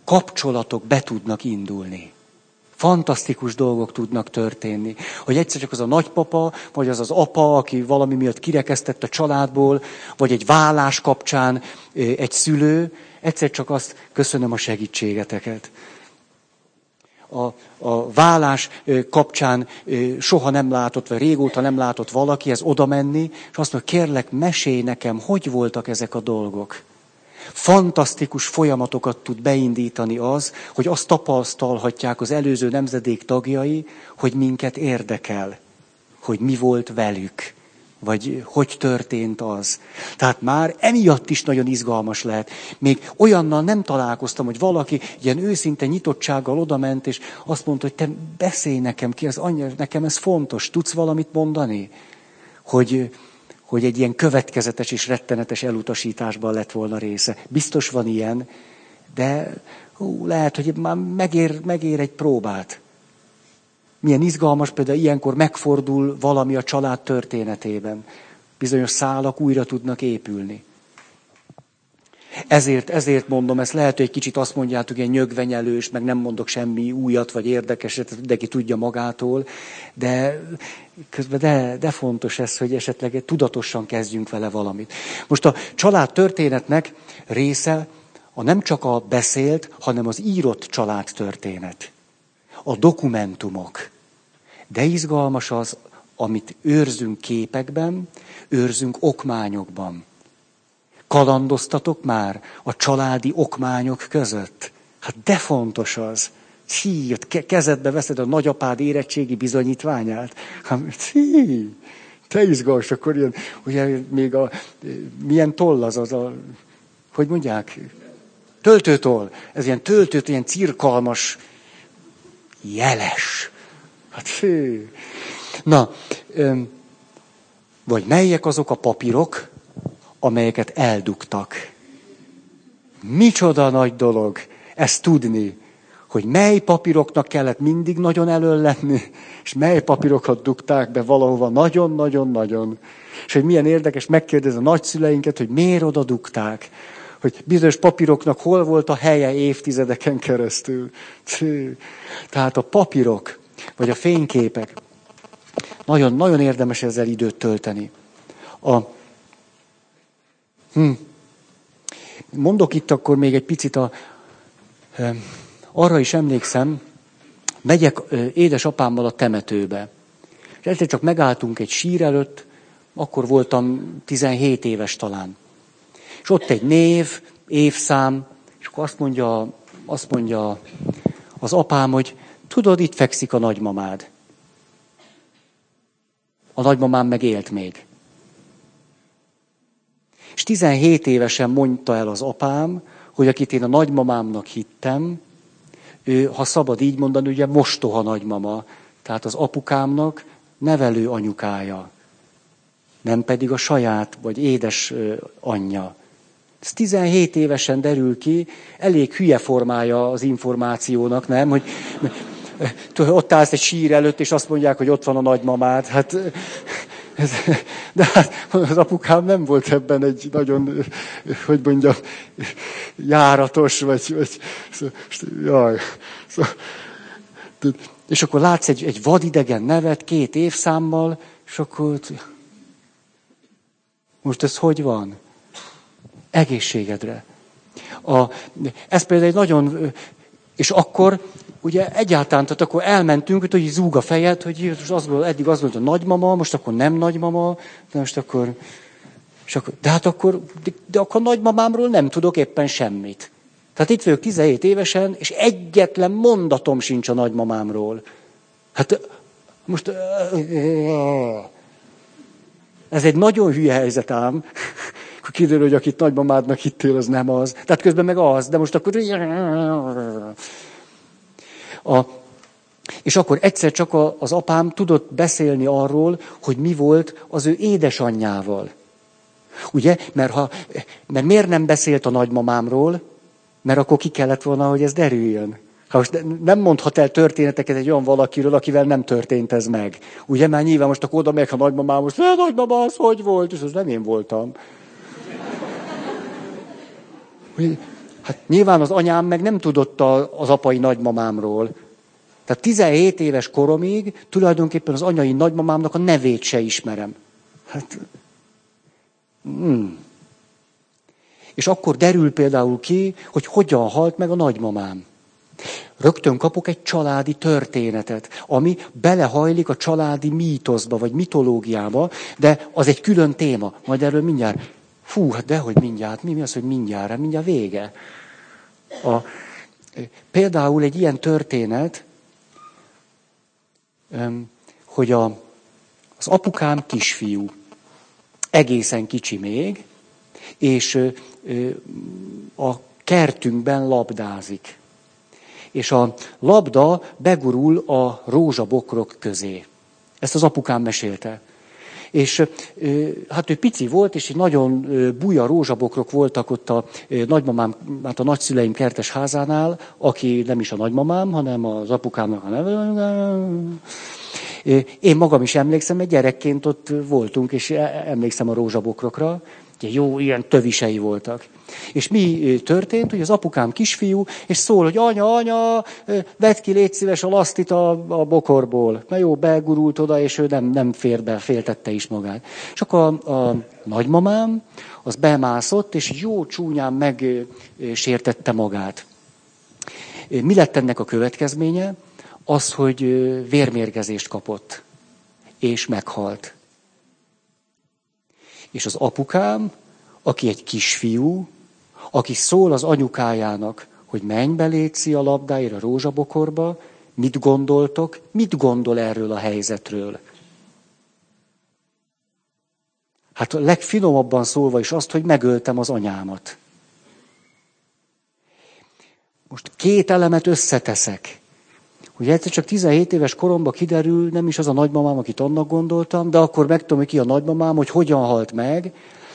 Kapcsolatok be tudnak indulni fantasztikus dolgok tudnak történni. Hogy egyszer csak az a nagypapa, vagy az az apa, aki valami miatt kirekesztett a családból, vagy egy vállás kapcsán egy szülő, egyszer csak azt köszönöm a segítségeteket. A, a vállás kapcsán soha nem látott, vagy régóta nem látott valaki, ez oda menni, és azt mondja, kérlek, mesélj nekem, hogy voltak ezek a dolgok. Fantasztikus folyamatokat tud beindítani az, hogy azt tapasztalhatják az előző nemzedék tagjai, hogy minket érdekel, hogy mi volt velük, vagy hogy történt az. Tehát már emiatt is nagyon izgalmas lehet. Még olyannal nem találkoztam, hogy valaki ilyen őszinte nyitottsággal odament, és azt mondta, hogy te beszélj nekem ki, az anyja, nekem ez fontos, tudsz valamit mondani? Hogy, hogy egy ilyen következetes és rettenetes elutasításban lett volna része. Biztos van ilyen, de hú, lehet, hogy már megér, megér egy próbát. Milyen izgalmas például ilyenkor megfordul valami a család történetében. Bizonyos szálak újra tudnak épülni. Ezért, ezért mondom, ezt lehet, hogy egy kicsit azt mondjátok, ilyen nyögvenyelős, meg nem mondok semmi újat vagy érdekeset, mindenki tudja magától, de közben de, de fontos ez, hogy esetleg tudatosan kezdjünk vele valamit. Most a család történetnek része a nem csak a beszélt, hanem az írott családtörténet. A dokumentumok. De izgalmas az, amit őrzünk képekben, őrzünk okmányokban. Kalandoztatok már a családi okmányok között? Hát de fontos az. Hí, kezedbe veszed a nagyapád érettségi bizonyítványát. Hát, hí, te izgalmas, akkor ilyen, ugye még a, milyen toll az az a, hogy mondják, töltőtoll. Ez ilyen töltőt, ilyen cirkalmas, jeles. Hát fő. Na, vagy melyek azok a papírok, amelyeket eldugtak. Micsoda nagy dolog ezt tudni, hogy mely papíroknak kellett mindig nagyon elől lenni, és mely papírokat dugták be valahova nagyon-nagyon-nagyon. És hogy milyen érdekes megkérdezni a nagyszüleinket, hogy miért oda dugták. Hogy bizonyos papíroknak hol volt a helye évtizedeken keresztül. Tehát a papírok, vagy a fényképek, nagyon, nagyon érdemes ezzel időt tölteni. A, hm, mondok itt akkor még egy picit a, arra is emlékszem, megyek édesapámmal a temetőbe. És egyszer csak megálltunk egy sír előtt, akkor voltam 17 éves talán. És ott egy név, évszám, és akkor azt mondja, azt mondja az apám, hogy tudod, itt fekszik a nagymamád. A nagymamám meg élt még. És 17 évesen mondta el az apám, hogy akit én a nagymamámnak hittem, ő, ha szabad így mondani, ugye mostoha nagymama, tehát az apukámnak nevelő anyukája, nem pedig a saját vagy édes anyja. Ez 17 évesen derül ki, elég hülye formája az információnak, nem? Hogy ott állsz egy sír előtt, és azt mondják, hogy ott van a nagymamád. Hát, ez, de hát az apukám nem volt ebben egy nagyon, hogy mondjam, járatos, vagy, vagy jaj. És akkor látsz egy, egy vadidegen nevet két évszámmal, és akkor most ez hogy van? Egészségedre. A, ez például egy nagyon, és akkor ugye egyáltalán, tehát akkor elmentünk, hogy zúg a fejed, hogy most azt gondol, eddig azt gondolt a nagymama, most akkor nem nagymama, de most akkor, és akkor de hát akkor, de, de akkor nagymamámról nem tudok éppen semmit. Tehát itt vagyok 17 évesen, és egyetlen mondatom sincs a nagymamámról. Hát most ez egy nagyon hülye helyzet ám. <laughs> Akkor kiderül, hogy akit nagymamádnak hittél, az nem az. Tehát közben meg az, de most akkor... A, és akkor egyszer csak a, az apám tudott beszélni arról, hogy mi volt az ő édesanyjával. Ugye? Mert, ha, mert miért nem beszélt a nagymamámról? Mert akkor ki kellett volna, hogy ez derüljön. Ha most nem mondhat el történeteket egy olyan valakiről, akivel nem történt ez meg. Ugye már nyilván most akkor oda meg a nagymamám, most, a nagymama az hogy volt? És az nem én voltam. Hát nyilván az anyám meg nem tudott az apai nagymamámról. Tehát 17 éves koromig tulajdonképpen az anyai nagymamámnak a nevét se ismerem. Hát, hmm. És akkor derül például ki, hogy hogyan halt meg a nagymamám. Rögtön kapok egy családi történetet, ami belehajlik a családi mítoszba, vagy mitológiába, de az egy külön téma. Majd erről mindjárt Fú, hát dehogy mindjárt. Mi, mi az, hogy mindjárt? Hát mindjárt vége. A, például egy ilyen történet, hogy a, az apukám kisfiú, egészen kicsi még, és a kertünkben labdázik. És a labda begurul a rózsabokrok közé. Ezt az apukám mesélte. És hát ő pici volt, és egy nagyon buja rózsabokrok voltak ott a nagymamám, hát a nagyszüleim kertes házánál, aki nem is a nagymamám, hanem az apukámnak a neve. Én magam is emlékszem, egy gyerekként ott voltunk, és e, emlékszem a rózsabokrokra. Jó, ilyen tövisei voltak. És mi történt, hogy az apukám kisfiú, és szól, hogy anya, anya, vedd ki, légy szíves a lasztit a, a bokorból. Na jó, begurult oda, és ő nem, nem fér be, féltette is magát. És akkor a, a nagymamám, az bemászott, és jó csúnyán megsértette magát. Mi lett ennek a következménye? Az, hogy vérmérgezést kapott, és meghalt. És az apukám, aki egy kisfiú, aki szól az anyukájának, hogy menj be létszi a labdáért a rózsabokorba, mit gondoltok, mit gondol erről a helyzetről? Hát a legfinomabban szólva is azt, hogy megöltem az anyámat. Most két elemet összeteszek. Hogy egyszer csak 17 éves koromban kiderül, nem is az a nagymamám, akit annak gondoltam, de akkor megtudom, hogy ki a nagymamám, hogy hogyan halt meg.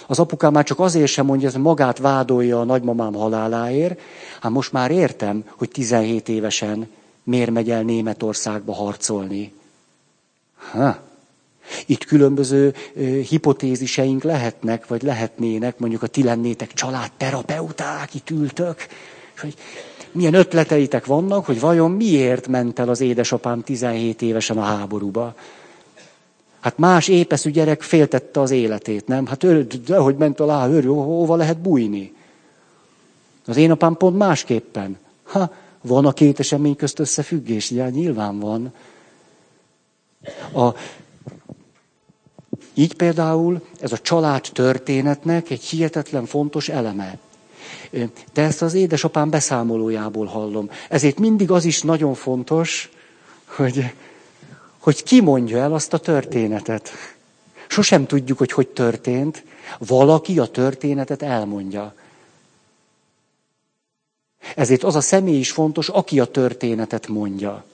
Az apukám már csak azért sem mondja, hogy magát vádolja a nagymamám haláláért. Hát most már értem, hogy 17 évesen miért megy el Németországba harcolni. Ha. Itt különböző hipotéziseink lehetnek, vagy lehetnének, mondjuk a ti lennétek családterapeuták, itt ültök, és hogy milyen ötleteitek vannak, hogy vajon miért ment el az édesapám 17 évesen a háborúba. Hát más épeszű gyerek féltette az életét, nem? Hát ő, de hogy ment alá, ő, hova lehet bújni? Az én apám pont másképpen. Ha, van a két esemény közt összefüggés? Ja, nyilván van. A, így például ez a család történetnek egy hihetetlen fontos eleme. De ezt az édesapám beszámolójából hallom. Ezért mindig az is nagyon fontos, hogy, hogy ki mondja el azt a történetet. Sosem tudjuk, hogy hogy történt. Valaki a történetet elmondja. Ezért az a személy is fontos, aki a történetet mondja.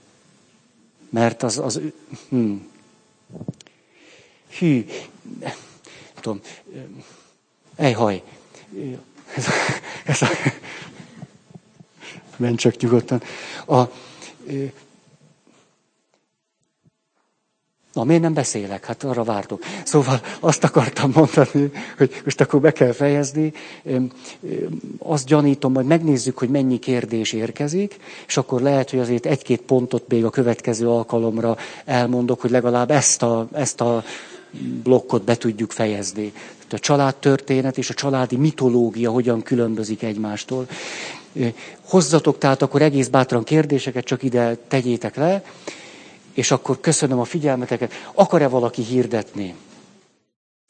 Mert az... az hm. Hű, tudom, ejhaj, ez, ez a, menj csak nyugodtan. A, Na, miért nem beszélek? Hát arra vártok. Szóval azt akartam mondani, hogy most akkor be kell fejezni. Azt gyanítom, majd megnézzük, hogy mennyi kérdés érkezik, és akkor lehet, hogy azért egy-két pontot még a következő alkalomra elmondok, hogy legalább ezt a, ezt a blokkot be tudjuk fejezni. A családtörténet és a családi mitológia hogyan különbözik egymástól. Hozzatok tehát akkor egész bátran kérdéseket, csak ide tegyétek le, és akkor köszönöm a figyelmeteket. Akar-e valaki hirdetni?